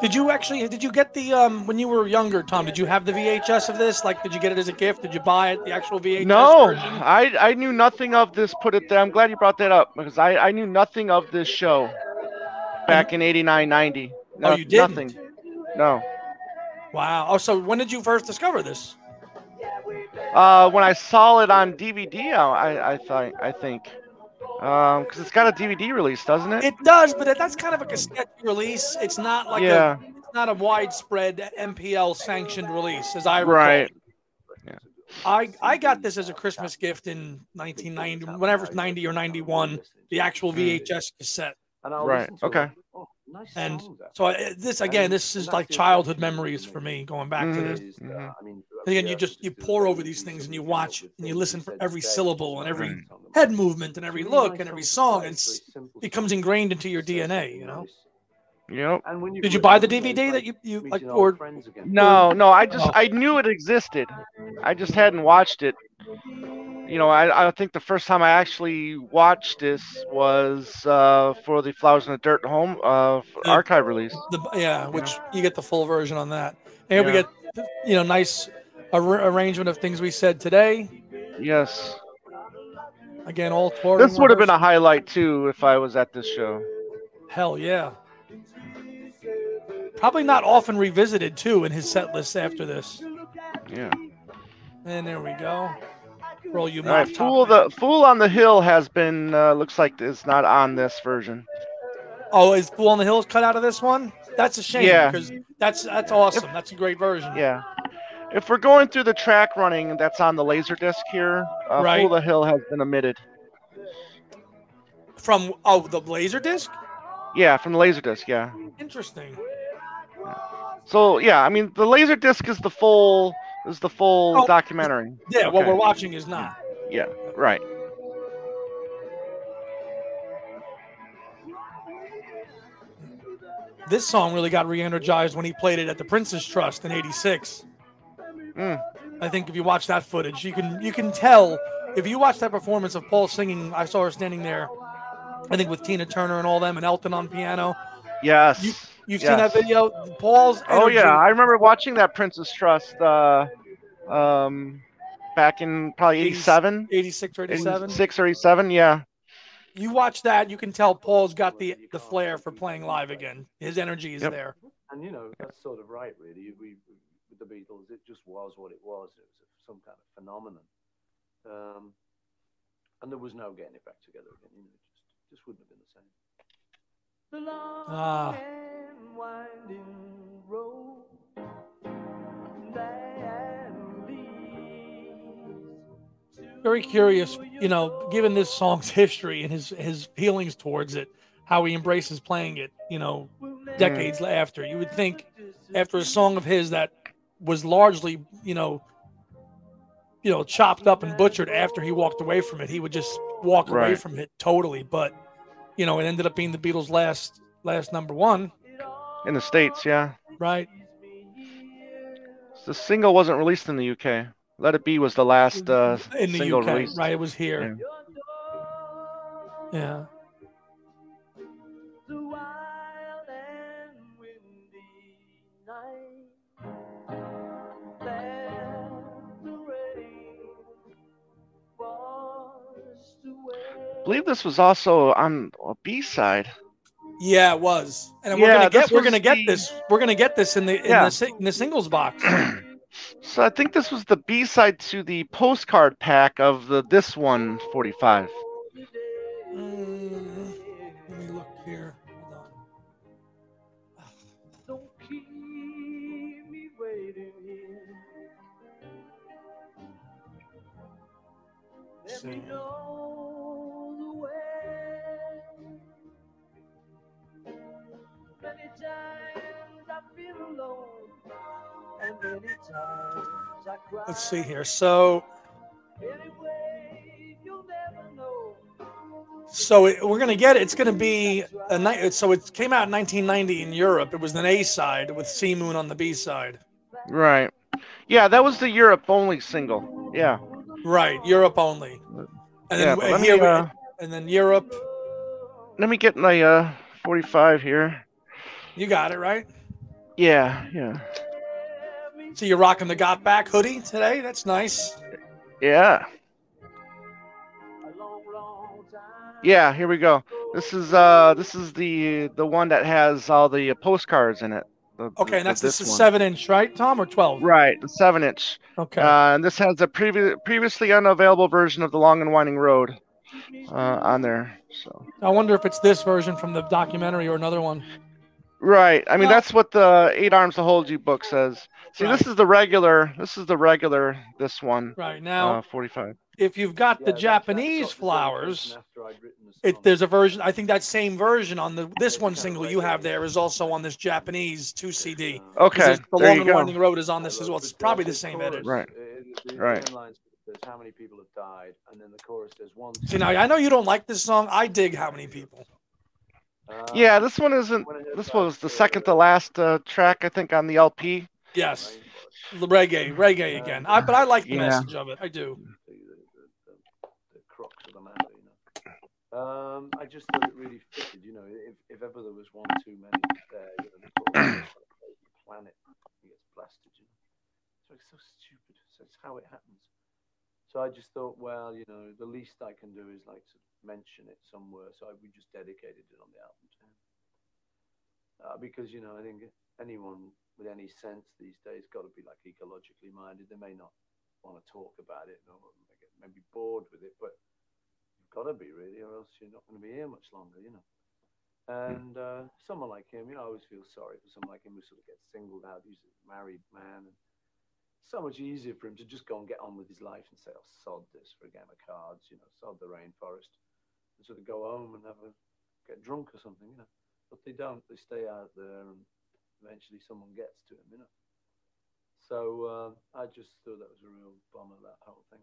A: Did you actually? Did you get the um when you were younger, Tom? Did you have the VHS of this? Like, did you get it as a gift? Did you buy it, the actual VHS?
B: No,
A: version?
B: I I knew nothing of this. Put it there. I'm glad you brought that up because I I knew nothing of this show back in '89, '90.
A: Oh, you didn't?
B: Nothing. No.
A: Wow. Oh, so when did you first discover this?
B: Uh, when I saw it on DVD, I I thought I think, um, because it's got a DVD release, doesn't it?
A: It does, but that's kind of like a sketchy release. It's not like
B: yeah.
A: a it's not a widespread MPL sanctioned release, as I recall.
B: Right. Yeah.
A: I I got this as a Christmas gift in 1990, whenever it's 90 or 91, the actual VHS cassette.
C: And I'll
B: Right,
C: listen it.
B: okay.
C: Nice
A: And
C: songs, actually.
A: So I, this again, this is like childhood memories for me going back to
B: Mhm.
A: this.
C: Is, uh,
B: Mhm.
C: I mean,
A: Again, you just you
C: do
A: pour over these things and you watch and you listen for every syllable and every head movement and every look and every song. and It becomes ingrained into your DNA. You know.
B: Yep.
C: And when
A: Did you buy the DVD that you you like or
B: No, no. I just
A: Oh.
B: I knew it existed. I just hadn't watched it. you know, I, I think the first time I actually watched this was uh, for the Flowers in the Dirt home uh,
A: The-
B: archive release.
A: The, yeah, which you get the full version on that. And we get, you know, nice ar- arrangement of things we said today.
B: Yes,
A: Again, all touring.
B: this would have been a highlight too if I was at this show.
A: hell yeah. Probably not often revisited too in his set list after this.
B: Yeah.
A: And there we go. Roll you
B: All right, Fool the Fool on the Hill has been uh, looks like it's not on this version.
A: Oh, is Fool on the Hill cut out of this one? That's a shame
B: Yeah.
A: because that's that's awesome. That's a great version.
B: Yeah. If we're going through the track running that's on the laser disc here, uh,
A: Right.
B: Fool the Hill has been omitted.
A: From oh the laser disc?
B: Yeah, from the laser disc. Yeah.
A: Interesting.
B: So yeah, I mean the laser disc is the full is the full
A: Oh,
B: documentary.
A: Yeah, what we're watching is not.
B: Yeah. Right.
A: This song really got re-energized when he played it at the Prince's Trust in '86.
B: Mm.
A: I think if you watch that footage, you can you can tell if you watch that performance of Paul singing. I saw her standing there, I think with Tina Turner and all them, and Elton on piano.
B: Yes.
A: You- You've
B: yes.
A: seen that video. Paul's
B: Oh yeah, I remember watching that Prince's Trust uh, um, back in probably 87,
A: 86 or 87.
B: 86 or 87. Yeah.
A: You watch that, you can tell Paul's got the the flair for playing live again. His energy is
B: Yep.
A: there.
C: And you know, that's sort of right, really. We, we with the Beatles, it just was what it was. It was some kind of phenomenon, um, and there was no getting it back together again. You know, it just just wouldn't have been the same.
A: Ah. Very curious, you know, given this song's history and his his feelings towards it, how he embraces playing it, you know, decades after. You would think after a song of his that was largely, you know, you know, chopped up and butchered after he walked away from it, he would just walk away from it totally. But you know, it ended up being the Beatles' last last number one,
B: In the states, yeah.
A: right?
B: The single wasn't released in the UK. Let It Be was the last uh,
A: In the
B: single
A: UK,
B: released.
A: right? It was here. Yeah.
B: I believe this was also on a B side.
A: Yeah, it was. And we're
B: Yeah,
A: gonna get
B: this
A: we're gonna get this we're gonna get this in the in
B: Yeah.
A: the in the singles box.
B: So I think this was the B side to the postcard pack of the this one 45.
A: Mm, let me look here. Hold on. Let's see. Let's see here. So So it, we're gonna get it. It's gonna be a night. So it came out in 1990 in Europe. It was an A side with C Moon on the B side.
B: Right. Yeah, that was the Europe only single. Yeah.
A: Right, Europe only. And
B: yeah,
A: then
B: but
A: and
B: let me, uh,
A: and then Europe.
B: let me get my uh 45 here.
A: You got it right.
B: Yeah, yeah.
A: So you're rocking the Got Back hoodie today. That's nice.
B: Yeah. Yeah, here we go. This is uh this is the the one that has all the uh, postcards in it. The-
A: Okay, and that's this
B: this
A: is
B: one.
A: seven inch, right, Tom, or twelve?
B: Right, the seven inch.
A: Okay.
B: Uh, and this has a previ- previously unavailable version of the Long and Winding Road uh, on there. So
A: I wonder if it's this version from the documentary or another one.
B: right, I mean
A: Well-
B: that's what the Eight Arms to Hold You book says. See,
A: Right.
B: this is the regular. This is the regular. This one.
A: Right now,
B: Uh, Forty-five.
A: if you've got
C: Yeah,
A: the
C: that- that
A: Japanese flowers,
C: celebration after I'd written the
A: it there's a version. I think that same version on the this one single you have there is also on this Japanese two CD.
B: Okay,
A: the
B: there
A: Long
B: you
A: and. Winding Road is on this as well. It's probably the same edit.
B: Right.
C: uh, the- the
B: Right.
C: main line says how many people have died, and then the chorus says one.
A: See now, I know you don't like this song. I dig how many people.
C: Um,
B: Yeah, this one isn't.
C: when I heard
B: This was the
C: uh,
B: second to last uh, track, I think, on the LP.
A: Yes, the reggae, reggae again. I, but I like the
B: Yeah.
A: message of it. I do.
C: The, the, the, Um, I just thought it really fitted. You know, if, if ever there was one too many there, you know, they put on the planet gets blasted. You know, so it's so stupid. So it's how it happens. So I just thought, well, you know, the least I can do is like to mention it somewhere. So I, we just dedicated it on the album to him. Uh, because you know, I think anyone with any sense these days got to be like ecologically minded. They may not want to talk about it or maybe bored with it, but you've got to be really, or else you're not going to be here much longer, you know. And uh, someone like him, you know, I always feel sorry for someone like him who sort of gets singled out. He's a married man, and so much easier for him to just go and get on with his life and say, "I'll sod this for a game of cards," you know, sod the rainforest, and sort of go home and have a get drunk or something, you know. But they don't. They stay out there, and eventually someone gets to him, you know. So uh, I just thought that was a real bummer that whole thing.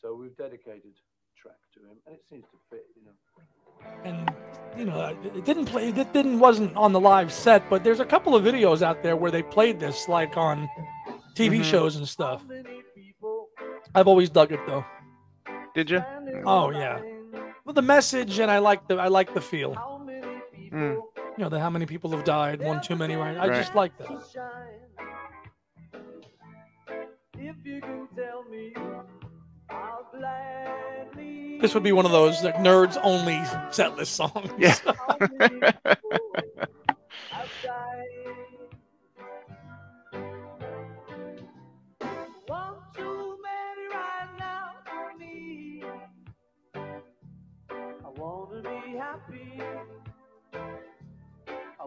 C: So we've dedicated track to him, and it seems to fit, you know.
A: And you know, it didn't play. It didn't wasn't on the live set, but there's a couple of videos out there where they played this, like on TV
B: Mhm.
A: shows and stuff. I've always dug it though.
B: Did you?
A: Oh yeah. Well, the message and I like the I like the feel.
B: Mm.
A: You know, the how many people have died, one too many, right? I
B: Right.
A: just like that.
E: If you can tell me, I'll gladly
A: This would be one of those like, nerds only set list songs.
B: Yeah.
E: How many people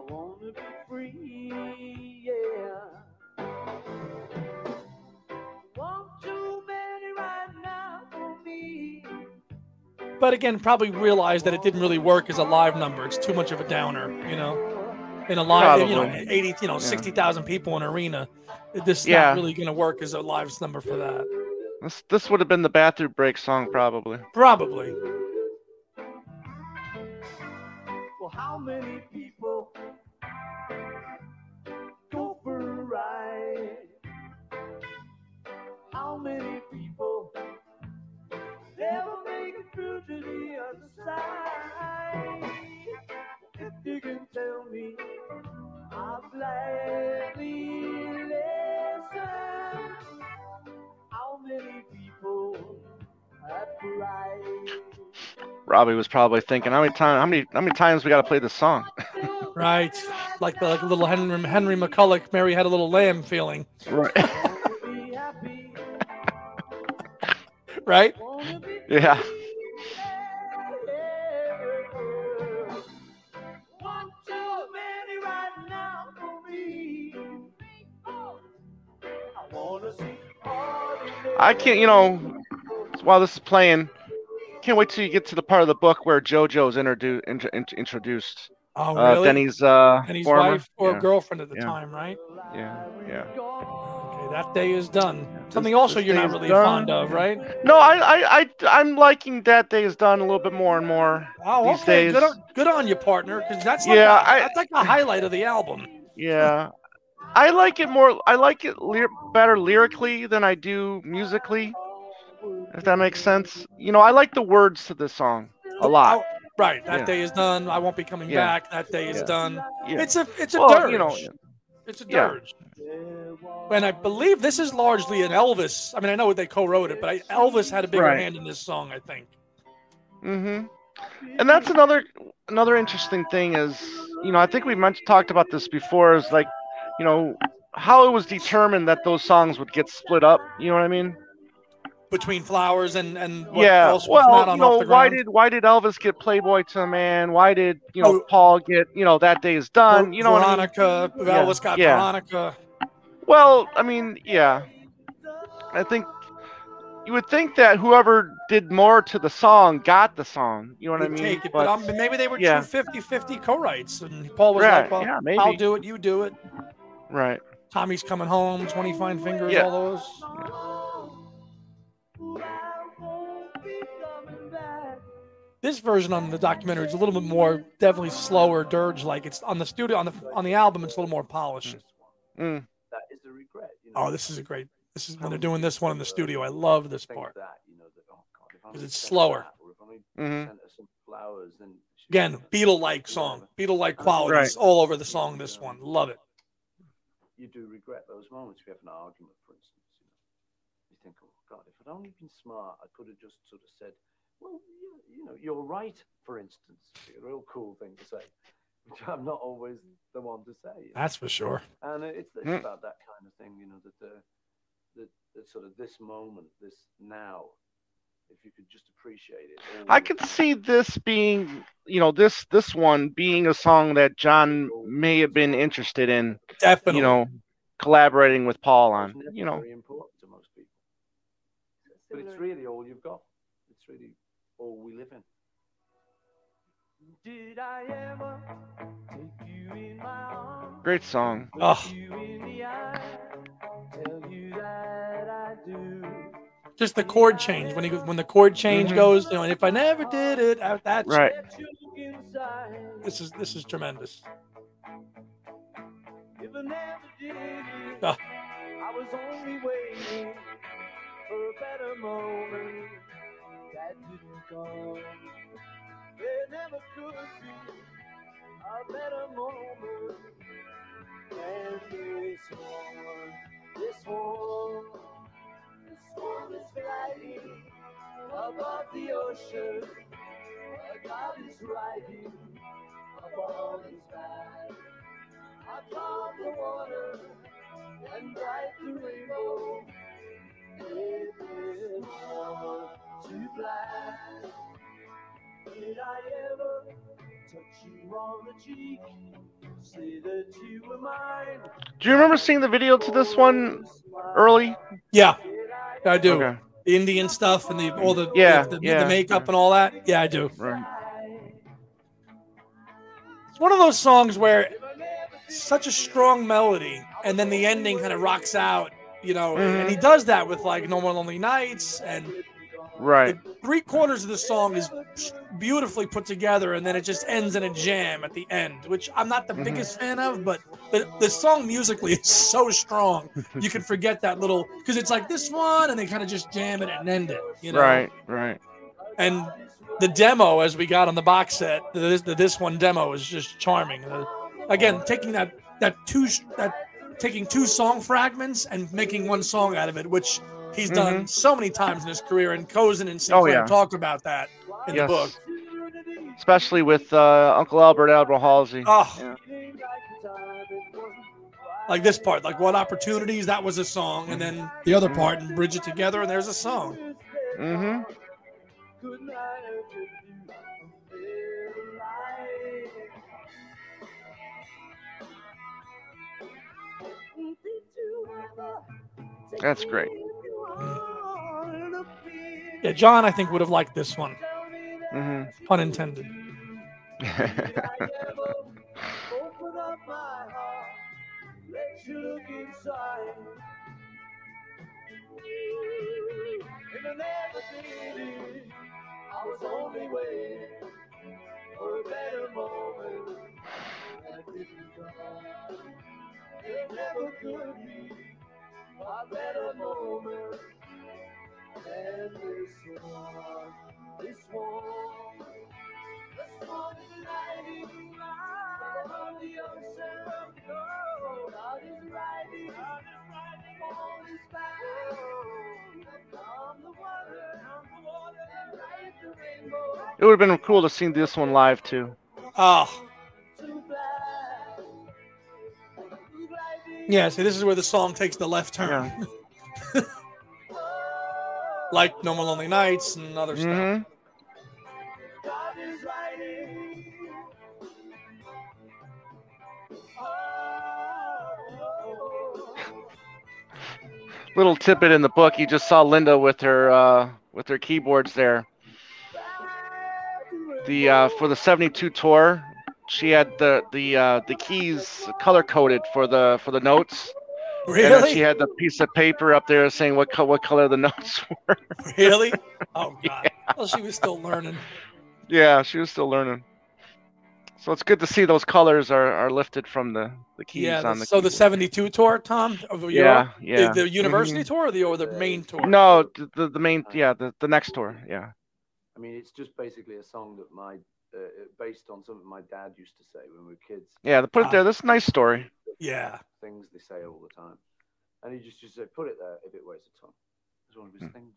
E: wanna be free, yeah. One too many right now for me.
A: But again, probably realized that it didn't really work as a live number. It's too much of a downer, you know. In a live, you know,
B: Probably.
A: eighty, you know, sixty thousand people in arena. This is
B: Yeah.
A: not really going to work as a live number for that.
B: This this would have been the bathroom break song probably.
A: Probably.
E: Well, how many people to the other side? If you can tell me, I'll gladly listen. How many people have cried?
B: Robbie was probably thinking, how many times, how many, how many times we got to play this song?
A: Right. Like the like little Henry Henry McCullough, Mary had a little lamb feeling.
B: Right.
A: Right?
B: Yeah.
E: I
B: can't, you know, while this is playing, can't wait till you get to the part of the book where JoJo's introdu- int- int- introduced.
A: Oh,
B: Uh,
A: really?
B: Denny's uh,
A: Denny's
B: former.
A: wife or
B: yeah.
A: girlfriend at the
B: Yeah.
A: time, right?
B: Yeah, yeah.
A: Okay, that day is done. Something
B: This-
A: also
B: this
A: you're not really
B: done.
A: fond of, right?
B: No, I, I, I, I'm liking that day is done a little bit more and more.
A: Oh,
B: These
A: okay.
B: days-
A: Good on, good on you, partner. Because that's like
B: Yeah,
A: a,
B: I-
A: that's like a highlight of the album.
B: Yeah, I like it more. I like it ly- better lyrically than I do musically. If that makes sense. You know, I like the words to this song a lot.
A: Oh, right. That
B: Yeah.
A: day is done. I won't be coming
B: Yeah.
A: back. That day is
B: Yeah.
A: done.
B: Yeah.
A: It's a it's a
B: Well,
A: dirge.
B: you know,
A: it's a
B: yeah.
A: dirge. And I believe this is largely an Elvis. I mean, I know they co-wrote it, but I, Elvis had a bigger
B: Right.
A: hand in this song. I think.
B: Mm-hmm. And that's another another interesting thing is, you know, I think we mentioned talked about this before. Is like, you know, how it was determined that those songs would get split up. You know what I mean?
A: Between flowers and and
B: yeah.
A: else was not
B: Well, you know, why did why did Elvis get Playboy to the Man? Why did you know
A: Oh.
B: Paul get you know that day is done? You know what I mean?
A: Veronica,
B: Yeah,
A: Elvis got
B: yeah.
A: Veronica.
B: Well, I mean, yeah. I think you would think that whoever did more to the song got the song. You know what I mean?
A: take it, but, um, maybe they were
B: yeah.
A: true 50-50 co-writes, and Paul was
B: Right,
A: like, "Well,
B: yeah, maybe.
A: I'll do it, you do it."
B: Right.
A: Tommy's coming home, Twenty Fine Fingers,
B: Yeah.
A: all those. This version on the documentary is a little bit more, definitely slower, dirge like. It's on the studio on the on the album. It's a little more polished.
B: Mm.
C: That is the regret. You know,
A: Oh, this is a great. This is when they're doing this one in the studio. I love this part.
C: that, you know, that, oh God, if only
A: 'Cause it's slower.
C: that, or if only
B: Mhm.
C: sent us some flowers, then she-
A: Again, Beatle-like song, Beatle-like qualities
B: Right.
A: all over the song. This one, love it.
C: You do regret those moments. We have an argument, for instance. You, know. you think, oh God, if I'd only been smart, I could have just sort of said, well, you, you know, you're right. For instance, a real cool thing to say, which I'm not always the one to say. you know.
A: That's for sure.
C: And it's, it's
B: Mm.
C: about that kind of thing, you know, that the, the, the sort of this moment, this now, if you could just appreciate it. all
B: I
C: the
B: could see this being, you know, this this one being a song that John may have been interested in,
A: Definitely.
B: you know, collaborating with Paul on. You know,
C: very important to most people. But it's really all you've got. It's really all we live in.
E: Did I ever take you in my arms?
B: great song.
A: Oh,
E: Look you in the eye, tell you that I do.
A: just the chord change when he when the chord change
B: Mhm.
A: goes. You know, and if I never did it, uh, that's
B: Right.
E: Let you look inside.
A: This is this is tremendous.
E: If I never did it,
A: Ah.
E: I was only waiting for a better moment that didn't come. There never could be a better moment than this one. This one, one is flying above the ocean. A God is riding upon his back. Found the water and bright the rainbow. It is all too black. Did I ever touch you on the cheek? Say that you were mine.
B: Do you remember seeing the video to this one early?
A: Yeah, I do.
B: Okay.
A: The Indian stuff and the all the
B: Yeah,
A: the, the,
B: yeah.
A: the makeup and all that. Yeah, I do.
B: Right.
A: It's one of those songs where such a strong melody, and then the ending kind of rocks out. You know, and he mm-hmm. does that with like No More Lonely Nights, and
B: Right.
A: three quarters of the song is beautifully put together, and then it just ends in a jam at the end, which I'm not the
B: Mhm.
A: biggest fan of, but the, the song musically is so strong, you can forget that little because it's like this one, and they kind of just jam it and end it, you know.
B: Right. Right.
A: And the demo, as we got on the box set, the, this, the this one demo is just charming. Uh, again, taking that that two that taking two song fragments and making one song out of it, which he's done so many times in his career. And Kozinn and Sinclair
B: Mm-hmm. Oh, yeah.
A: talk about that in
B: Yes.
A: the book.
B: Especially with uh, Uncle Albert Albert Halsey.
A: Oh,
B: Yeah.
A: like this part, like what opportunities? That was a song, and then the other part, and bridge it together, and there's a song.
B: Mm-hmm.
E: Couldn't I
A: Yeah, John, I think would have liked this one,
B: Mm-hmm.
A: pun intended.
E: Did I ever open up my heart, let you look inside? If I never did it, I was only waiting for a better moment. that didn't come. There never could be a better moment than this one. This one. This one is riding on the ocean. God is riding on his back. On the water, on the water, like the rainbow.
B: It would have been cool to see this one live too.
A: Oh,
E: Too black. Gliding
A: yeah. See, this is where the song takes the left turn, like No More Lonely Nights and other stuff.
B: Mm-hmm.
E: God is riding. Oh,
B: Little tidbit in the book. You just saw Linda with her uh, with her keyboards there. The uh, for the '72 tour, she had the the uh, the keys color coded for the for the notes. And
A: Really?
B: she had the piece of paper up there saying what co- what color the notes were.
A: Really? Oh God. Well, she was still learning.
B: yeah, she was still learning. So it's good to see those colors are, are lifted from the, the keys
A: Yeah.
B: on
A: the-
B: the
A: so the '72 tour, Tom, of Europe?
B: Yeah,
A: The-
B: yeah.
A: The, university tour or the or the main tour?
B: No, the, the the main yeah the, the next tour yeah.
C: I mean, it's just basically a song that my uh, based on something my dad used to say when we were kids.
B: Yeah, put it there. This is a nice story.
A: Yeah.
C: Things they say all the time, and he just used to say, "Put it there if it weighs a ton." It's one of his
B: Hmm.
C: things.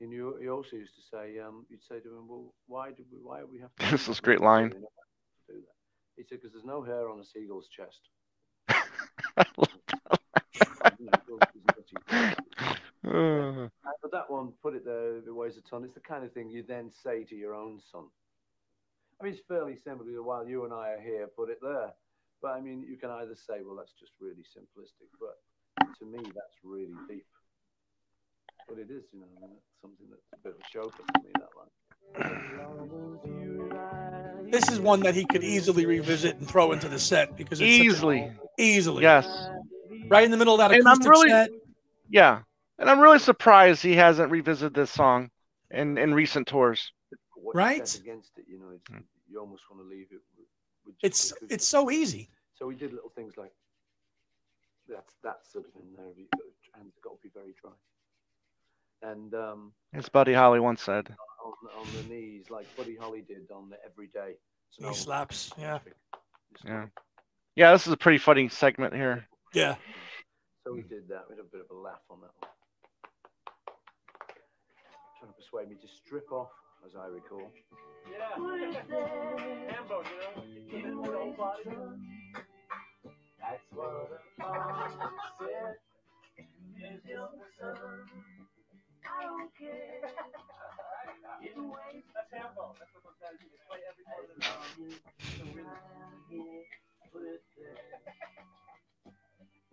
C: And you, he also used to say, um, you'd say to him, "Well, why did we? Why do we have to?"
B: This is a great line.
C: do we not have to do that?" He said, "Because there's no hair on a seagull's chest." You know, well, it's not too-
B: Uh,
C: But that one, put it there, if it weighs a ton. It's the kind of thing you then say to your own son. I mean, it's fairly simple. you know, While you and I are here, put it there. But I mean, you can either say, well, that's just really simplistic. But to me, that's really deep. But it is, you know, I mean, that's something that's a bit of a choker for me, that line.
A: This is one that he could easily revisit and throw into the set because it's such a-
B: easily.
A: easily,
B: Yes.
A: right in the middle of that
B: And I'm really-
A: set.
B: Yeah. And I'm really surprised he hasn't revisited this song in, in recent tours.
A: Right?
C: against it, you know, it's,
B: Hmm.
C: you almost want to leave it with, with just
A: It's
C: the
A: it's so easy.
C: So we did little things like that's that's sort of in there. You got, hands got to be very dry. And um,
B: As Buddy Holly once said.
C: on, on the knees, like Buddy Holly did on the Everyday.
A: Knee slaps, yeah.
B: Yeah. Yeah, this is a pretty funny segment here.
A: Yeah.
C: So we did that. We had a bit of a laugh on that one. Trying to persuade me to strip off, as I recall. Yeah. Hambo, you know.
E: That's what a father said. Is your son. I don't care. It weighs That's tempo. That's what I'm saying. Play every part of the song. Put it there.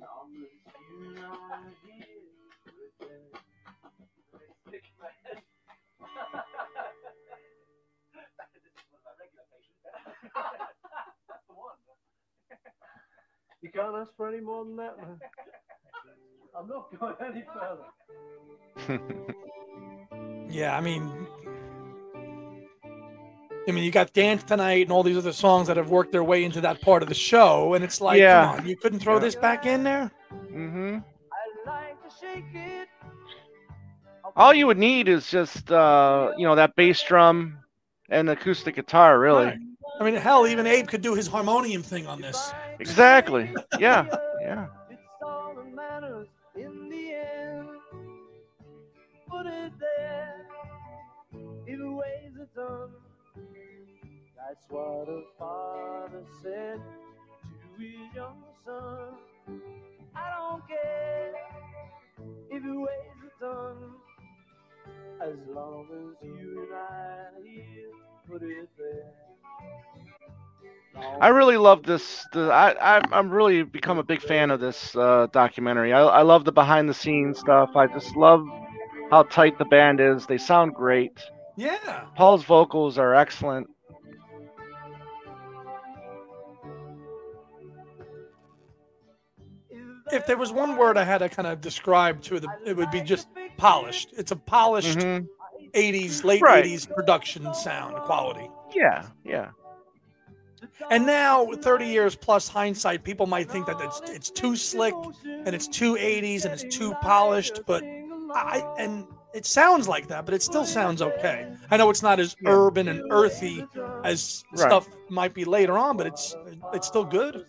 E: Long as you are here, put it there. Stick my head. That's the one.
C: You can't ask for any more than that, man. I'm not going any further.
A: Yeah, I mean, I mean, you got Dance Tonight and all these other songs that have worked their way into that part of the show, and it's like,
B: Yeah.
A: come on, you couldn't throw
B: Yeah.
A: this back in there?
B: Mm-hmm.
E: I like to shake it.
B: All you would need is just, uh, you know, that bass drum and acoustic guitar, really.
A: Right. I mean, hell, even Abe could do his harmonium thing on this.
B: Exactly. Yeah. Yeah.
E: It's all that matters in the end. Put it there. It weighs a ton. That's what a father said to his young son. I don't care if it weighs a ton. As long as you and I are here, put it there.
B: I really love this. The, I, I I'm really become a big fan of this uh, documentary. I, I love the behind the scenes stuff. I just love how tight the band is. They sound great.
A: Yeah.
B: Paul's vocals are excellent.
A: If there was one word I had to kind of describe to the, it would be just polished. It's a polished
B: Mhm.
A: 80s, late
B: Right.
A: 80s production sound quality.
B: Yeah. Yeah.
A: And now, 30 years plus hindsight, people might think that it's it's too slick and it's too 80s and it's too polished, but I and it sounds like that, but it still sounds okay. I know it's not as urban and earthy as
B: Right.
A: stuff might be later on, but it's it's still good.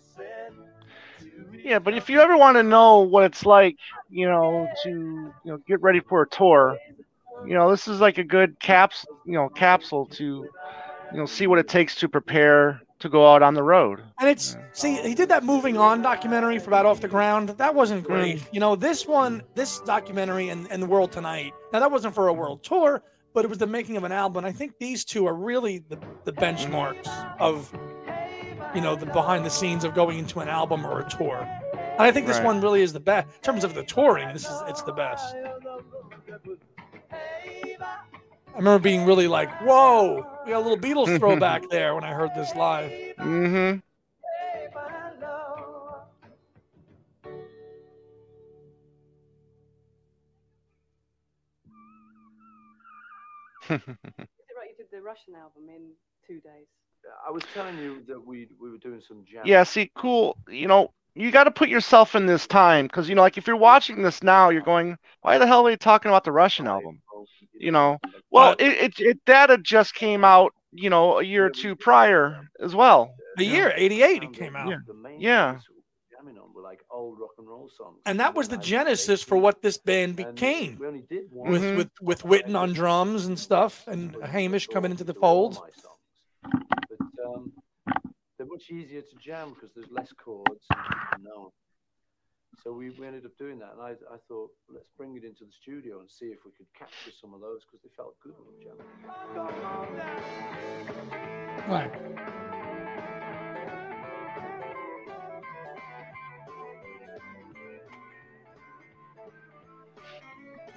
B: Yeah, but if you ever want to know what it's like, you know, to you know get ready for a tour, you know, this is like a good caps, you know, capsule to you know see what it takes to prepare to go out on the road.
A: And it's see, he did that moving on documentary for about off the ground. That wasn't mm. great. You know, this one, this documentary and, and the world tonight. Now that wasn't for a world tour, but it was the making of an album. I think these two are really the, the benchmarks of you know the behind the scenes of going into an album or a tour. And I think this
B: Right.
A: one really is the best in terms of the touring. This is it's the best. I remember being really like, "Whoa, we got a little Beatles throwback there" when I heard this live.
B: Mm-hmm.
D: Is it right you did the Russian album in two days?
C: I was telling you that we we were doing some jam.
B: Yeah, see, cool. You know, you got to put yourself in this time because you know, like if you're watching this now, you're going, "Why the hell are they talking about the Russian album?" You know, Well,
A: But-
B: it, it it that had just came out, you know, a year or two prior as well.
A: A year, 88 it came out.
B: Yeah. Yeah.
C: things we were jamming on were like old rock and roll songs.
A: And that was the genesis for what this band became.
C: We only did one.
A: With
B: Mhm.
A: with with Whitten on drums and stuff, and Hamish coming into the fold.
C: But um, they're much easier to jam because there's less chords. And, no. So we, we ended up doing that, and I, I thought let's bring it into the studio and see if we could capture some of those because they felt good when we jammed.
A: Right.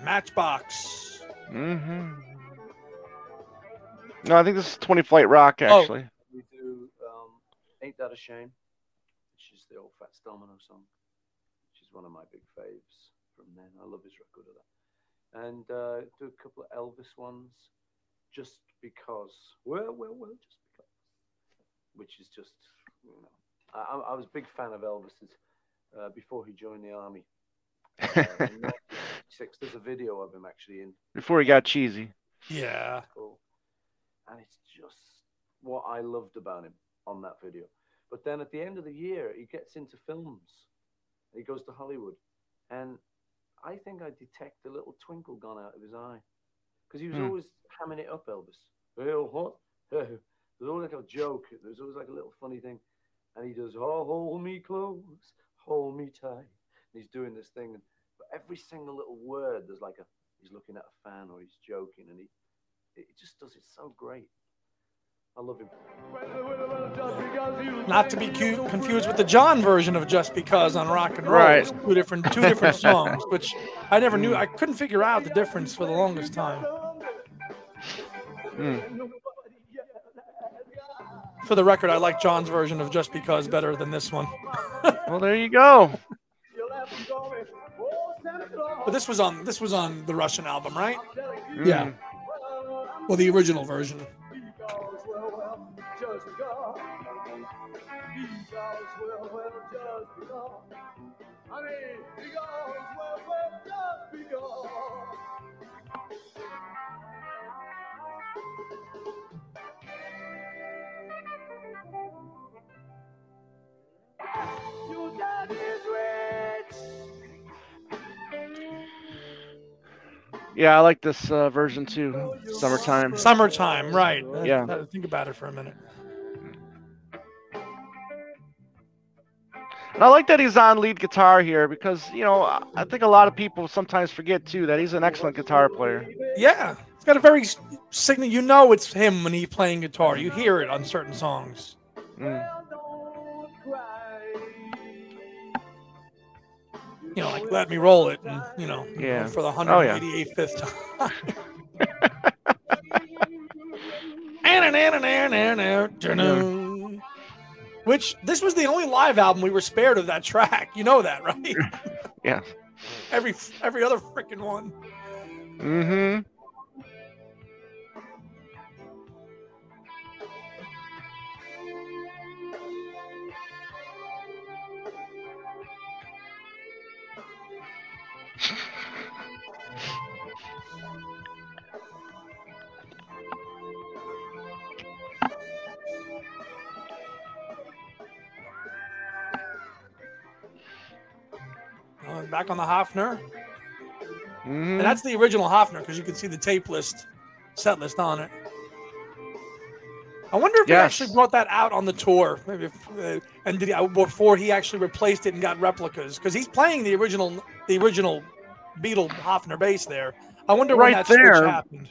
A: Matchbox.
B: hmm No, I think this is 20 Flight Rock actually.
A: Oh.
B: actually.
C: We do um, "Ain't That a Shame," which is the old Fats Domino song, which is one of my big faves from then. I love his record of that. And uh, do a couple of Elvis ones, just because. Well, well, well, just because. Which is just, you know, I, I- I was a big fan of Elvis's uh, before he joined the army. Uh, in 1996. There's a video of him actually in
B: Before he got cheesy.
A: Yeah.
C: cool. And it's just what I loved about him on that video. But then at the end of the year, he gets into films. He goes to Hollywood. And I think I detect a little twinkle gone out of his eye. Because he was
B: Hmm.
C: always hamming it up, Elvis. Well, what? There's always like a joke. There's always like a little funny thing. And he does, oh, hold me close, hold me tight. And he's doing this thing. And, but every single little word, there's like a, he's looking at a fan or he's joking. And he, it just does it so great. I love him.
A: Not to be cu- confused with the John version of Just Because on Rock and Roll.
B: Right.
A: Two different two different songs, which I never knew. I couldn't figure out the difference for the longest time.
B: Hmm.
A: For the record, I like John's version of Just Because better than this one.
B: Well, there you go.
A: But this was on this was on the Russian album, right?
B: Mm.
A: Yeah. Well, the original version.
B: Yeah, I like this uh, version too. Summertime.
A: Summertime, right?
B: Yeah.
A: Uh, Think about it for a minute.
B: And I like that he's on lead guitar here because, you know, I- I think a lot of people sometimes forget too that he's an excellent guitar player.
A: Yeah, He's got a very s- signal. You know, it's him when he's playing guitar. You hear it on certain songs.
B: Mm.
A: You know, like "Let Me Roll It," and you know,
B: Yeah.
A: for the
B: Oh, yeah.
A: 188th time. Which this was the only live album we were spared of that track. You know that, right?
B: Yeah.
A: every every other freaking one.
B: Mm-hmm.
A: Back on the Hofner,
B: hmm
A: and that's the original Hofner because you can see the tape list, set list on it. I wonder if
B: Yes.
A: he actually brought that out on the tour, maybe, if, uh, and did he, uh, before he actually replaced it and got replicas because he's playing the original, the original Beatle Hofner bass there. I wonder when
B: Right
A: that
B: there.
A: switch happened.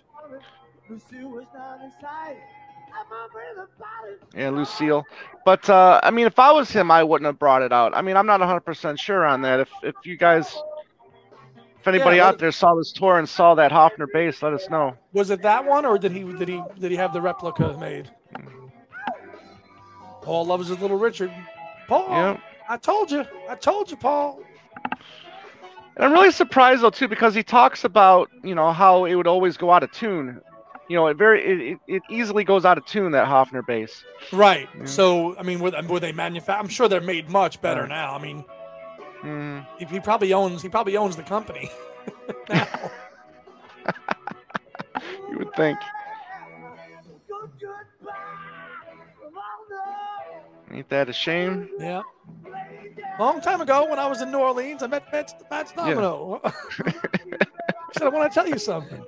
B: Yeah, Lucille. But uh, I mean, if I was him, I wouldn't have brought it out. I mean, I'm not 100% sure on that. If if you guys, if anybody
A: Yeah,
B: out there saw this tour and saw that Hofner bass, let us know.
A: Was it that one, or did he did he did he have the replica made? Paul loves his little Richard. Paul,
B: Yeah.
A: I told you, I told you, Paul.
B: And I'm really surprised though too because he talks about you know how it would always go out of tune. You know, it very it, it, easily goes out of tune that Hofner bass.
A: Right.
B: Yeah.
A: So, I mean, were, were they manufactured? I'm sure they're made much better
B: Yeah.
A: now. I mean,
B: Mm.
A: he, he probably owns he probably owns the company now.
B: You would think. Ain't that a shame?
A: Yeah. Long time ago, when I was in New Orleans, I met Matt, Matt Domino. I said, I want to tell you something.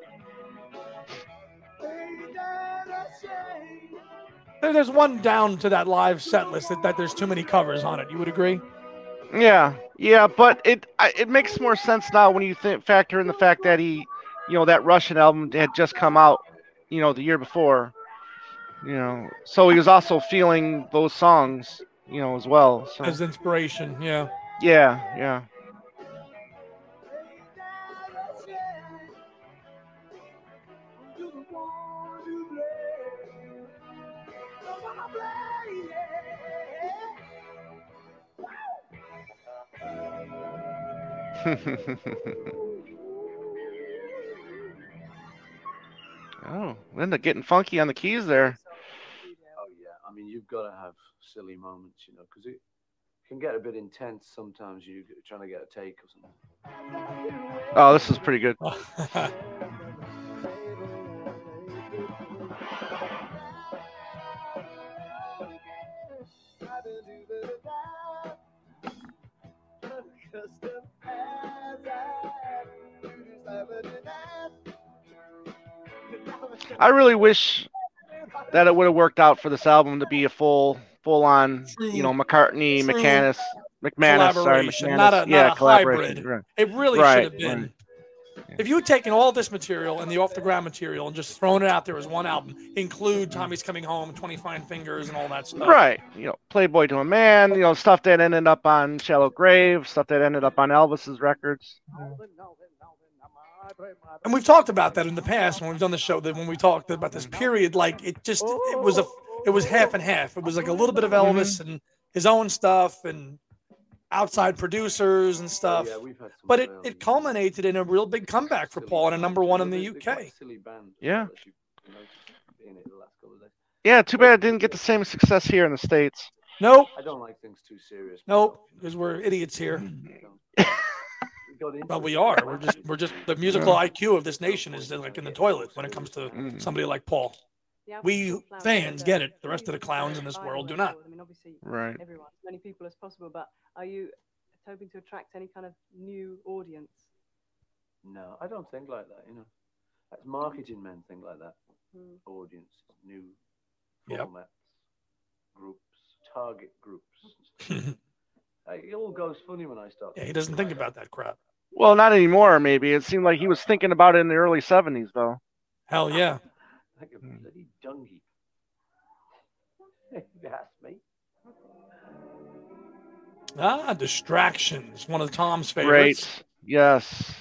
A: There's one down to that live set list that, that there's too many covers on it. You would agree?
B: Yeah, yeah, but it I- it makes more sense now when you think factor in the fact that he, you know, that Russian album had just come out, you know, the year before, you know, so he was also feeling those songs, you know, as well. So
A: As inspiration, yeah.
B: yeah, yeah. oh, Linda getting funky on the keys there.
C: Oh yeah, I mean you've got to have silly moments, you know, because it can get a bit intense sometimes. You're trying to get a take or something.
B: Oh, this is pretty good. I really wish that it would have worked out for this album to be a full, full on, you know, McCartney,
A: True
B: MacManus, MacManus, sorry,
A: Collaboration,
B: MacManus.
A: not a- not
B: yeah,
A: a
B: collaboration.
A: hybrid.
B: Right.
A: It really
B: Right,
A: should have been.
B: right.
A: If you had taken all this material and the off the ground material and just thrown it out there as one album, include Tommy's Coming Home, 20 Fine Fingers, and all that stuff.
B: Right. You know, Playboy to a Man, you know, stuff that ended up on Shallow Grave, stuff that ended up on Elvis's records. Mm-hmm.
A: And we've talked about that in the past when we've done the show. That when we talked about this period, like it just it was a it was half and half. It was like a little bit of mm-hmm. Elvis and his own stuff and outside producers and stuff.
C: Yeah, we've had some
A: But it, it culminated in a real big comeback for Paul and a number one in the
C: They're- they're quite
A: UK.
C: a Silly band.
B: Yeah.
C: as you've noticed being it the last couple of days.
B: Yeah, too bad it didn't get the same success here in the States.
A: Nope,
C: I don't like things too serious.
A: nope, because we're idiots here.
C: I don't. We got into
A: Well, we
C: it.
A: are. We're just we're just the musical IQ of this nation is like in the toilet when it comes to
B: Mhm.
A: somebody like Paul.
D: The
A: We fans get it. The rest of the clowns in this world do not.
D: I mean, obviously,
B: Right.
D: everyone, as many people as possible. But are you hoping to attract any kind of new audience?
C: No, I don't think like that. You know, that's marketing men think like that.
D: Hmm.
C: Audience, new
A: Yep.
C: formats, groups, target groups. It all goes funny when I start.
A: Yeah, he doesn't think about that crap.
B: Well, not anymore, maybe. It seemed like he was thinking about it in the early 70s, though.
A: Hell yeah.
C: Like a bloody dung heap. That's me.
A: Ah, distractions. One of Tom's favorites.
B: Great. Yes.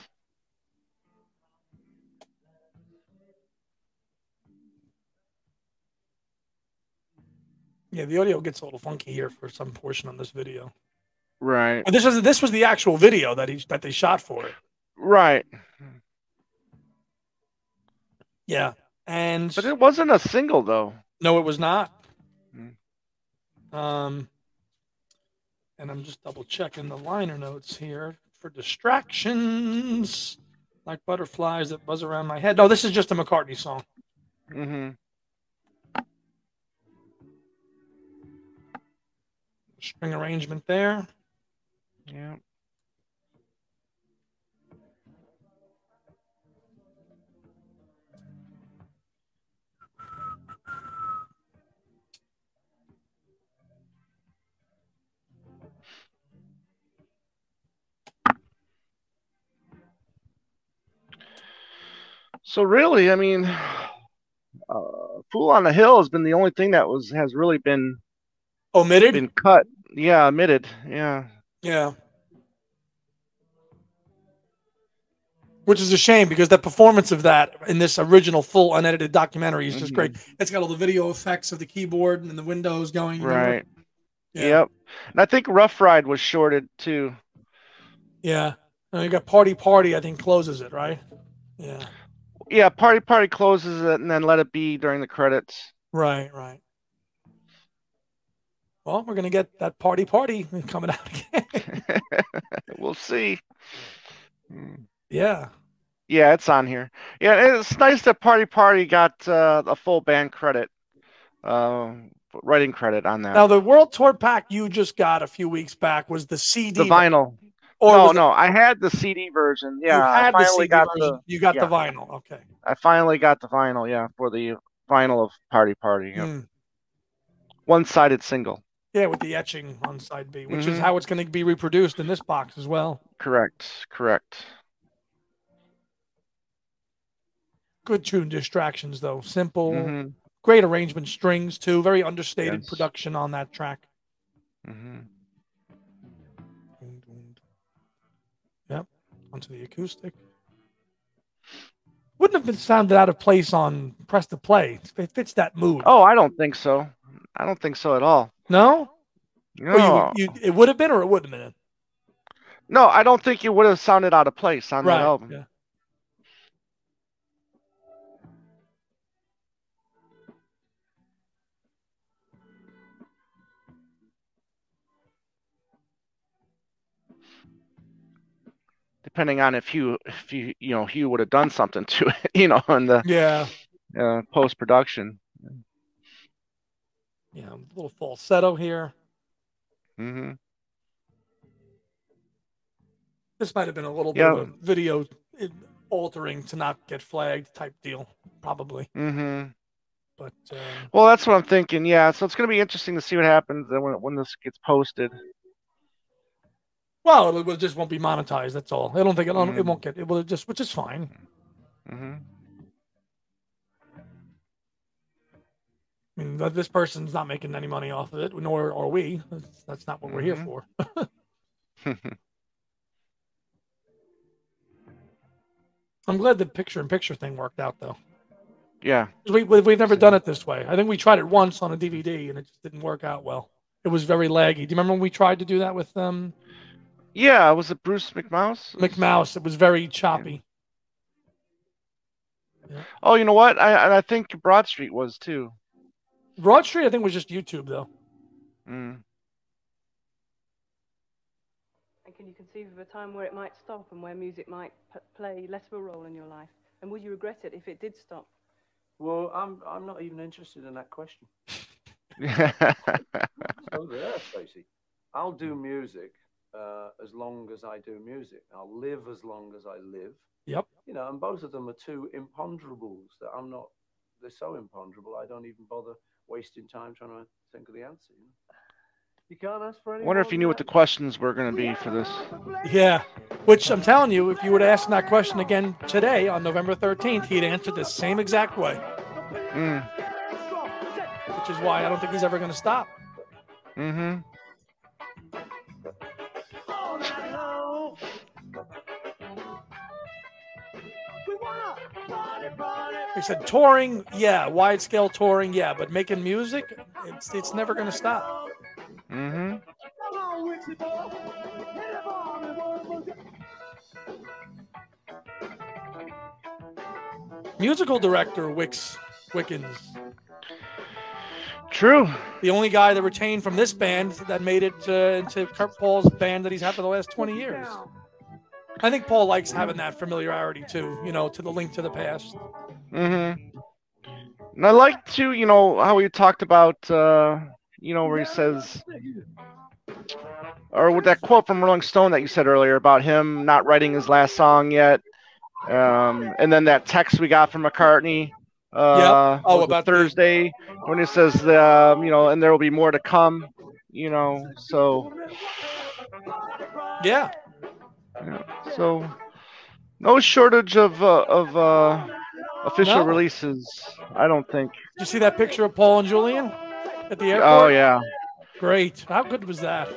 A: Yeah, the audio gets a little funky here for some portion on this video.
B: Right.
A: But this was this was the actual video that he that they shot for it.
B: Right.
A: Yeah. And
B: But it wasn't a single, though.
A: no, it was not.
B: Hmm.
A: Um and I'm just double checking the liner notes here for distractions. Like butterflies that buzz around my head. No, this is just a McCartney song.
B: Mm-hmm.
A: String arrangement there.
B: Yeah. So really, I mean, uh, "Fool on the Hill" has been the only thing that was has really been
A: Omitted?
B: been cut. Yeah, omitted. Yeah.
A: Yeah. Which is a shame because the performance of that in this original full unedited documentary is just
B: Mhm.
A: great. It's got all the video effects of the keyboard and the windows going.
B: Right.
A: Yeah.
B: Yep. And I think Rough Ride was shorted too.
A: Yeah. And you got Party Party, I think closes it, right? Yeah.
B: Yeah, Party Party closes it and then let it be during the credits.
A: Right, right. Well, we're gonna get that Party Party coming out again.
B: we'll see.
A: Yeah.
B: Yeah, it's on here. Yeah, it's nice that Party Party got uh, a full band credit, uh, writing credit on that.
A: Now the World Tour pack you just got a few weeks back was the CD.
B: the vinyl.
A: Or
B: no,
A: was it-
B: I had the CD version. Yeah, I finally
A: CD
B: got
A: version,
B: the.
A: You got the vinyl. Okay.
B: I finally got the vinyl. Yeah, for the vinyl of Party Party. Yep.
A: Mm.
B: One-sided single.
A: Yeah, with the etching on side B, which is
B: Mhm.
A: how it's going to be reproduced in this box as well.
B: Correct. Correct.
A: Good tune distractions though. Simple,
B: hmm
A: great arrangement, strings too. Very understated
B: Yes.
A: production on that track.
B: Mm-hmm.
A: Yep, onto the acoustic. Wouldn't have been sounded out of place on press to play. It fits that mood.
B: Oh, I don't think so. I don't think so at all.
A: no?
B: No,
A: you, you, it would have been, or it wouldn't have been.
B: no, I don't think it would have sounded out of place on
A: right.
B: that album.
A: Yeah.
B: Depending on if Hugh, if you, you know, Hugh would have done something to it, you know, in the
A: Yeah.
B: uh, post production.
A: Yeah. A little falsetto here.
B: hmm
A: This might have been a little
B: Yeah.
A: bit of a video altering to not get flagged type deal, probably.
B: hmm
A: But um,
B: Well, that's what I'm thinking. Yeah, so it's going to be interesting to see what happens when when this gets posted.
A: well, it, will- just won't be monetized. That's all. I don't think it, it
B: Mhm.
A: won't get. It will just, which is fine.
B: hmm
A: I mean, th- this person's not making any money off of it, nor are we. That's, that's not what we're here
B: Mhm.
A: for. I'm glad the picture-in-picture thing worked out, though.
B: Yeah.
A: We, we, we've never done it this way. I think we tried it once on a DVD, and it just didn't work out well. It was very laggy. Do you remember when we tried to do that with um,
B: Yeah, was it Bruce McMouse?
A: McMouse? It was very choppy.
B: Oh, you know what? I I think Broad Street was too.
A: Broad Street, I think, was just YouTube, though.
B: Mm.
D: And can you conceive of a time where it might stop and where music might p- play less of a role in your life? And would you regret it if it did stop?
C: Well, I'm I'm not even interested in that question. So there, Stacey. I'll do music uh, as long as I do music. I'll live as long as I live.
A: Yep.
C: You know, and both of them are two imponderables that I'm not. They're so imponderable. I don't even bother wasting time trying to think of the answer. You, know?
E: You can't ask for any
B: Wonder if you knew what the questions were going to be for this.
A: Yeah. Which I'm telling you, if you would ask that question again today on November 13th, he'd answer the same exact way,
B: Mm.
A: which is why I don't think he's ever going to stop.
B: hmm
A: He said touring, yeah, wide scale touring, yeah, but making music, it's it's never going to stop.
B: hmm
A: Musical director Wix Wickens,
B: True.
A: the only guy that retained from this band that made it uh, into Kurt Paul's band that he's had for the last 20 years. I think Paul likes having that familiarity too, you know, to the link to the past.
B: Hmm And I like to, you know, how he talked about, uh, you know, where he says, or with that quote from Rolling Stone that you said earlier about him not writing his last song yet, um, and then that text we got from McCartney. Uh,
A: Oh,
B: was it
A: about the-
B: Thursday when he says, um, you know, and there will be more to come. You know, so
A: Yeah. Yeah.
B: so no shortage of uh, of uh, official
A: No.
B: releases. I don't think.
A: Did you see that picture of Paul and Julian at the airport?
B: Oh yeah.
A: Great. How good was that?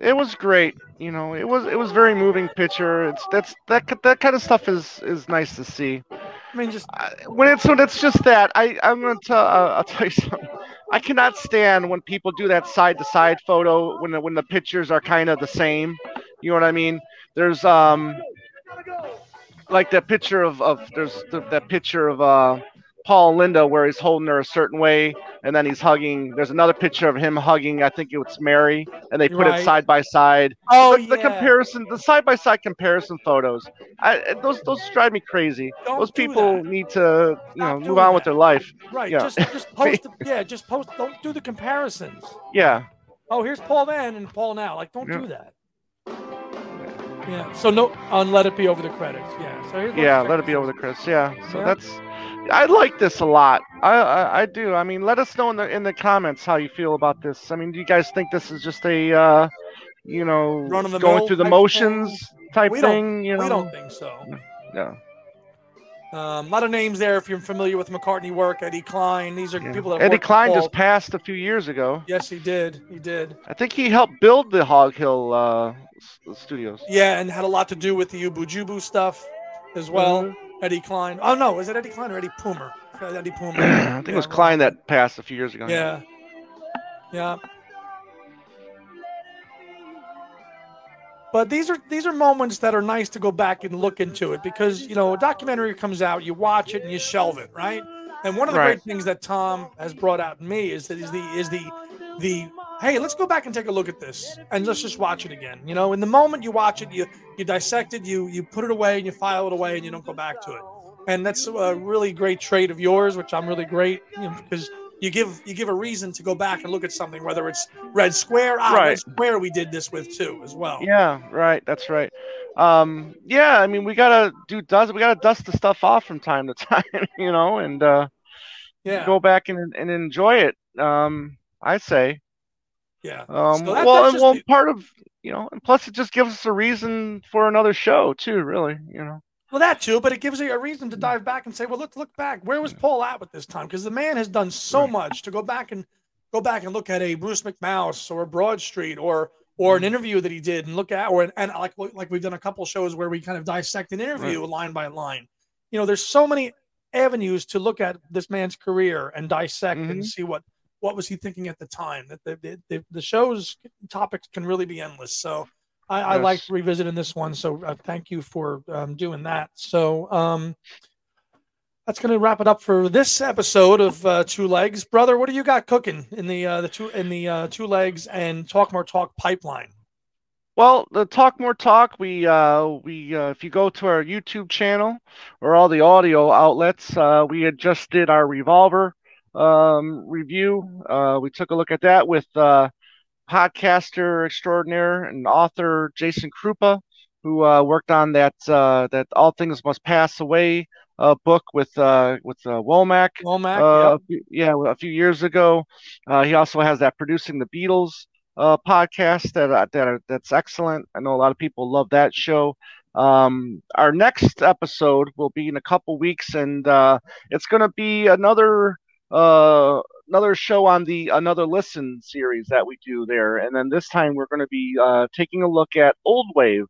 B: it was great. You know, it was it was very moving picture. It's that's that ki- that kind of stuff is is nice to see.
A: I mean, just
B: I, when it's when it's just that, I I'm gonna tell uh, I'll tell you something. I cannot stand when people do that side to side photo when the, when the pictures are kind of the same. You know what I mean? There's um like that picture of of there's th- that picture of uh Paul and Linda where he's holding her a certain way and then he's hugging. There's another picture of him hugging. I think it's Mary, and they put
A: Right.
B: it side by side.
A: Oh
B: the, the comparison, the side by side comparison photos, I, those those drive me crazy.
A: Don't
B: those people
A: that.
B: need to you know move on with their life.
A: Right.
B: Yeah.
A: Just just post. the- yeah. Just post. Don't do the comparisons.
B: Yeah,
A: Oh, here's Paul then and Paul now. Like, don't
B: Yeah.
A: do that. Yeah. So no, on let it be over the credits. Yeah. So here's
B: yeah. Let it be over the Chris. Yeah. So
A: Yeah.
B: that's. I like this a lot. I, I I do. I mean, let us know in the in the comments how you feel about this. I mean, do you guys think this is just a uh, you know going through the motions type
A: We
B: thing? You know.
A: We don't think so.
B: No.
A: Um, a lot of names there. If you're familiar with McCartney work, Eddie Klein. These are
B: Yeah.
A: people that
B: Eddie Klein just passed a few years ago.
A: Yes, he did. He did.
B: I think he helped build the Hog Hill uh, studios.
A: Yeah, and had a lot to do with the Oobu Joobu stuff as well.
B: Mhm.
A: Eddie Klein. Oh no, is it Eddie Klein or Eddie Poomer? Eddie Poomer.
B: I think it was Klein that passed a few years ago.
A: Yeah. Yeah. But these are these are moments that are nice to go back and look into it because you know a documentary comes out, you watch it and you shelve it, right? And one of the
B: Right.
A: great things that Tom has brought out in me is that is the is the the hey, let's go back and take a look at this and let's just watch it again. You know, in the moment you watch it, you you dissect it, you you put it away and you file it away and you don't go back to it. And that's a really great trait of yours, which I'm really great you know, because you give you give a reason to go back and look at something, whether it's Red Square, ah, Red
B: Right.
A: Square we did this with too as well.
B: Yeah, right. That's right. Um, yeah, I mean, we gotta do dust. We gotta dust the stuff off from time to time, you know, and uh,
A: yeah,
B: go back and and enjoy it. Um, I say.
A: yeah.
B: Um,
A: So that-
B: well, and well,
A: just
B: part of you know, and plus it just gives us a reason for another show too. Really, you know.
A: Well, that too, but it gives you a reason to dive back and say, well, let's look back. Where was Paul at with this time? Because the man has done so
B: Right.
A: much to go back and go back and look at a Bruce McMouse or a Broad Street or or
B: Mm-hmm.
A: an interview that he did and look at or and like like we've done a couple shows where we kind of dissect an interview line by line. You know, there's so many avenues to look at this man's career and dissect and
B: Mhm.
A: see what what was he thinking at the time. That the the, the, the show's topics can really be endless. So I, I
B: Yes.
A: like revisiting this one. So uh, thank you for um, doing that. So um, that's going to wrap it up for this episode of uh, Two Legs, brother. What do you got cooking in the uh, the two in the uh, Two Legs and Talk More Talk pipeline?
B: Well, the Talk More Talk, we uh, we uh, if you go to our YouTube channel or all the audio outlets, uh, we had just did our Revolver um, review. Uh, we took a look at that with uh, podcaster extraordinaire and author Jason Kruppa, who uh, worked on that uh, that All Things Must Pass Away uh, book with uh, with uh, Womack.
A: Womack,
B: Uh,
A: yep.
B: a few- yeah, a few years ago. Uh, he also has that producing the Beatles uh, podcast that uh, that that's excellent. I know a lot of people love that show. Um, our next episode will be in a couple weeks, and uh, it's going to be another uh, another show on the another listen series that we do there. And then this time we're going to be uh, taking a look at Old Wave.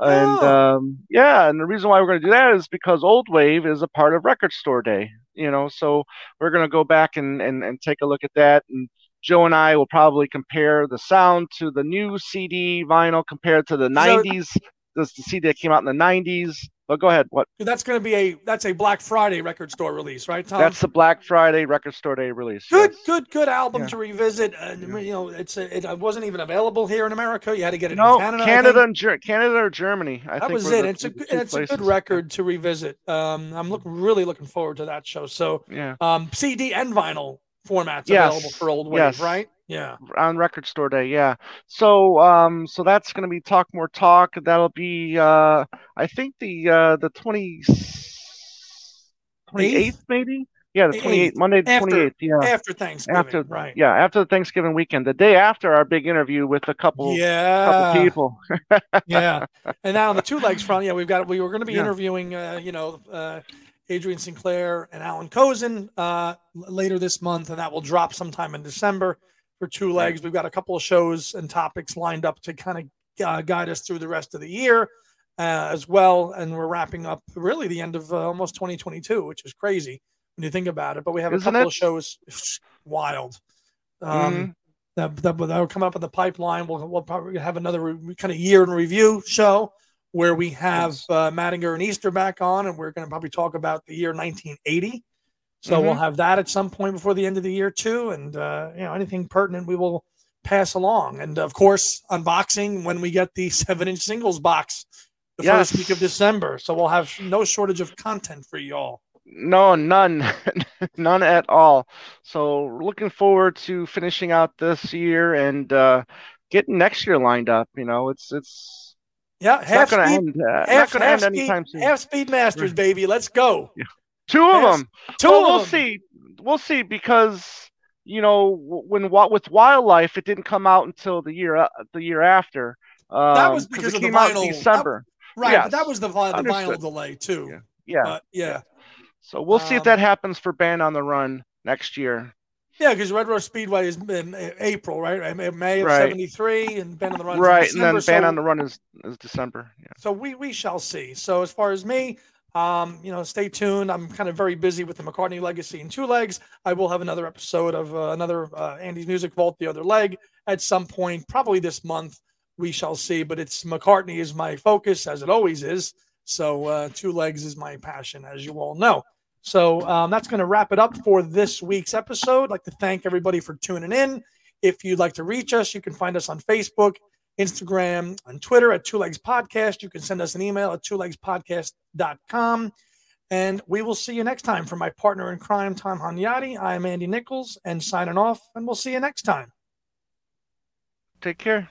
B: And
A: Oh.
B: um, yeah, and the reason why we're going to do that is because Old Wave is a part of Record Store Day, you know. So we're going to go back and, and, and take a look at that. And Joe and I will probably compare the sound to the new CD vinyl compared to the
A: that-
B: 90s. This the CD that came out in the 90s. But go ahead. What?
A: That's going to be a that's a Black Friday record store release, right, Tom?
B: That's the Black Friday Record Store Day release.
A: good,
B: yes.
A: good, good album
B: Yeah.
A: to revisit. Uh, You know, it's a, it wasn't even available here in America. You had to get it
B: No,
A: in Canada.
B: Canada, and Ger- Canada or Germany. I
A: that
B: think
A: was it.
B: the-
A: It's a
B: the
A: good-
B: two
A: it's a good record to revisit. Um, I'm looking really looking forward to that show. So
B: Yeah,
A: um, CD and vinyl formats
B: Yes,
A: available for Old Wave,
B: yes.
A: right? Yeah.
B: on Record Store Day. Yeah. So, um, so that's going to be Talk More Talk. That'll be, uh, I think the uh, the 20, 28th, maybe. Yeah, the
A: The
B: 28th, Monday the
A: after-
B: 28th. Yeah.
A: After Thanksgiving,
B: After,
A: right?
B: yeah, after the Thanksgiving weekend, the day after our big interview with a couple,
A: Yeah.
B: couple people.
A: yeah. And now on the two legs front, yeah, we've got we were going to be
B: Yeah.
A: interviewing, uh, you know, uh, Adrian Sinclair and Allan Kozinn uh, later this month, and that will drop sometime in December for two legs. We've got a couple of shows and topics lined up to kind of uh, guide us through the rest of the year uh, as well. And we're wrapping up really the end of uh, almost 2022, which is crazy when you think about it. But we have a
B: Isn't
A: couple
B: it?
A: of shows, wild. Um,
B: Mhm.
A: that, that that'll come up in the pipeline. We'll we'll probably have another re- kind of year in review show where we have uh, Mattinger and Easter back on, and we're going to probably talk about the year 1980 So we'll
B: Mhm.
A: have that at some point before the end of the year too, and uh, you know anything pertinent we will pass along, and of course unboxing when we get the seven-inch singles box the first week of December. So we'll have no shortage of content for you all.
B: No, none, none at all. So we're looking forward to finishing out this year and uh, getting next year lined up. You know, it's it's,
A: Yeah, half
B: not going to
A: speed,
B: end. Uh,
A: half,
B: going to
A: half
B: end
A: speed,
B: anytime soon.
A: half speed masters, baby. Let's go.
B: Two of
A: half-
B: them.
A: Two
B: well,
A: of
B: we'll
A: them.
B: see. We'll see because you know when what with Wild Life, it didn't come out until the year uh, the year after. Um,
A: That was because
B: it
A: of the
B: came out
A: vinyl-
B: in December.
A: Right, but that was the, vi- the vinyl delay too.
B: Yeah. Yeah.
A: But yeah,
B: So we'll see if
A: Um,
B: that happens for Band on the Run next year.
A: yeah, because Red Rose Speedway is in April, right? I May of
B: Right.
A: '73, and Band on the Run.
B: Right, and then
A: December,
B: Band
A: so-
B: on the Run is is December. Yeah.
A: So we we shall see. So as far as me, um, you know, stay tuned. I'm kind of very busy with the McCartney legacy in two legs. I will have another episode of uh, another uh, Andy's Music Vault, the other leg, at some point, probably this month. We shall see. But it's McCartney is my focus, as it always is. So uh, two legs is my passion, as you all know. So um, that's going to wrap it up for this week's episode. I'd like to thank everybody for tuning in. If you'd like to reach us, you can find us on Facebook, Instagram, and Twitter at Two Legs Podcast. You can send us an email at twolegspodcast.com. And we will see you next time. For my partner in crime, Tom Hunyadi, I'm Andy Nichols and signing off, and we'll see you next time.
B: Take care.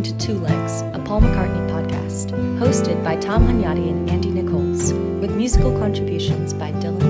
F: Listening to Two Legs, a Paul McCartney podcast, hosted by Tom Hunyadi and Andy Nichols, with musical contributions by Dylan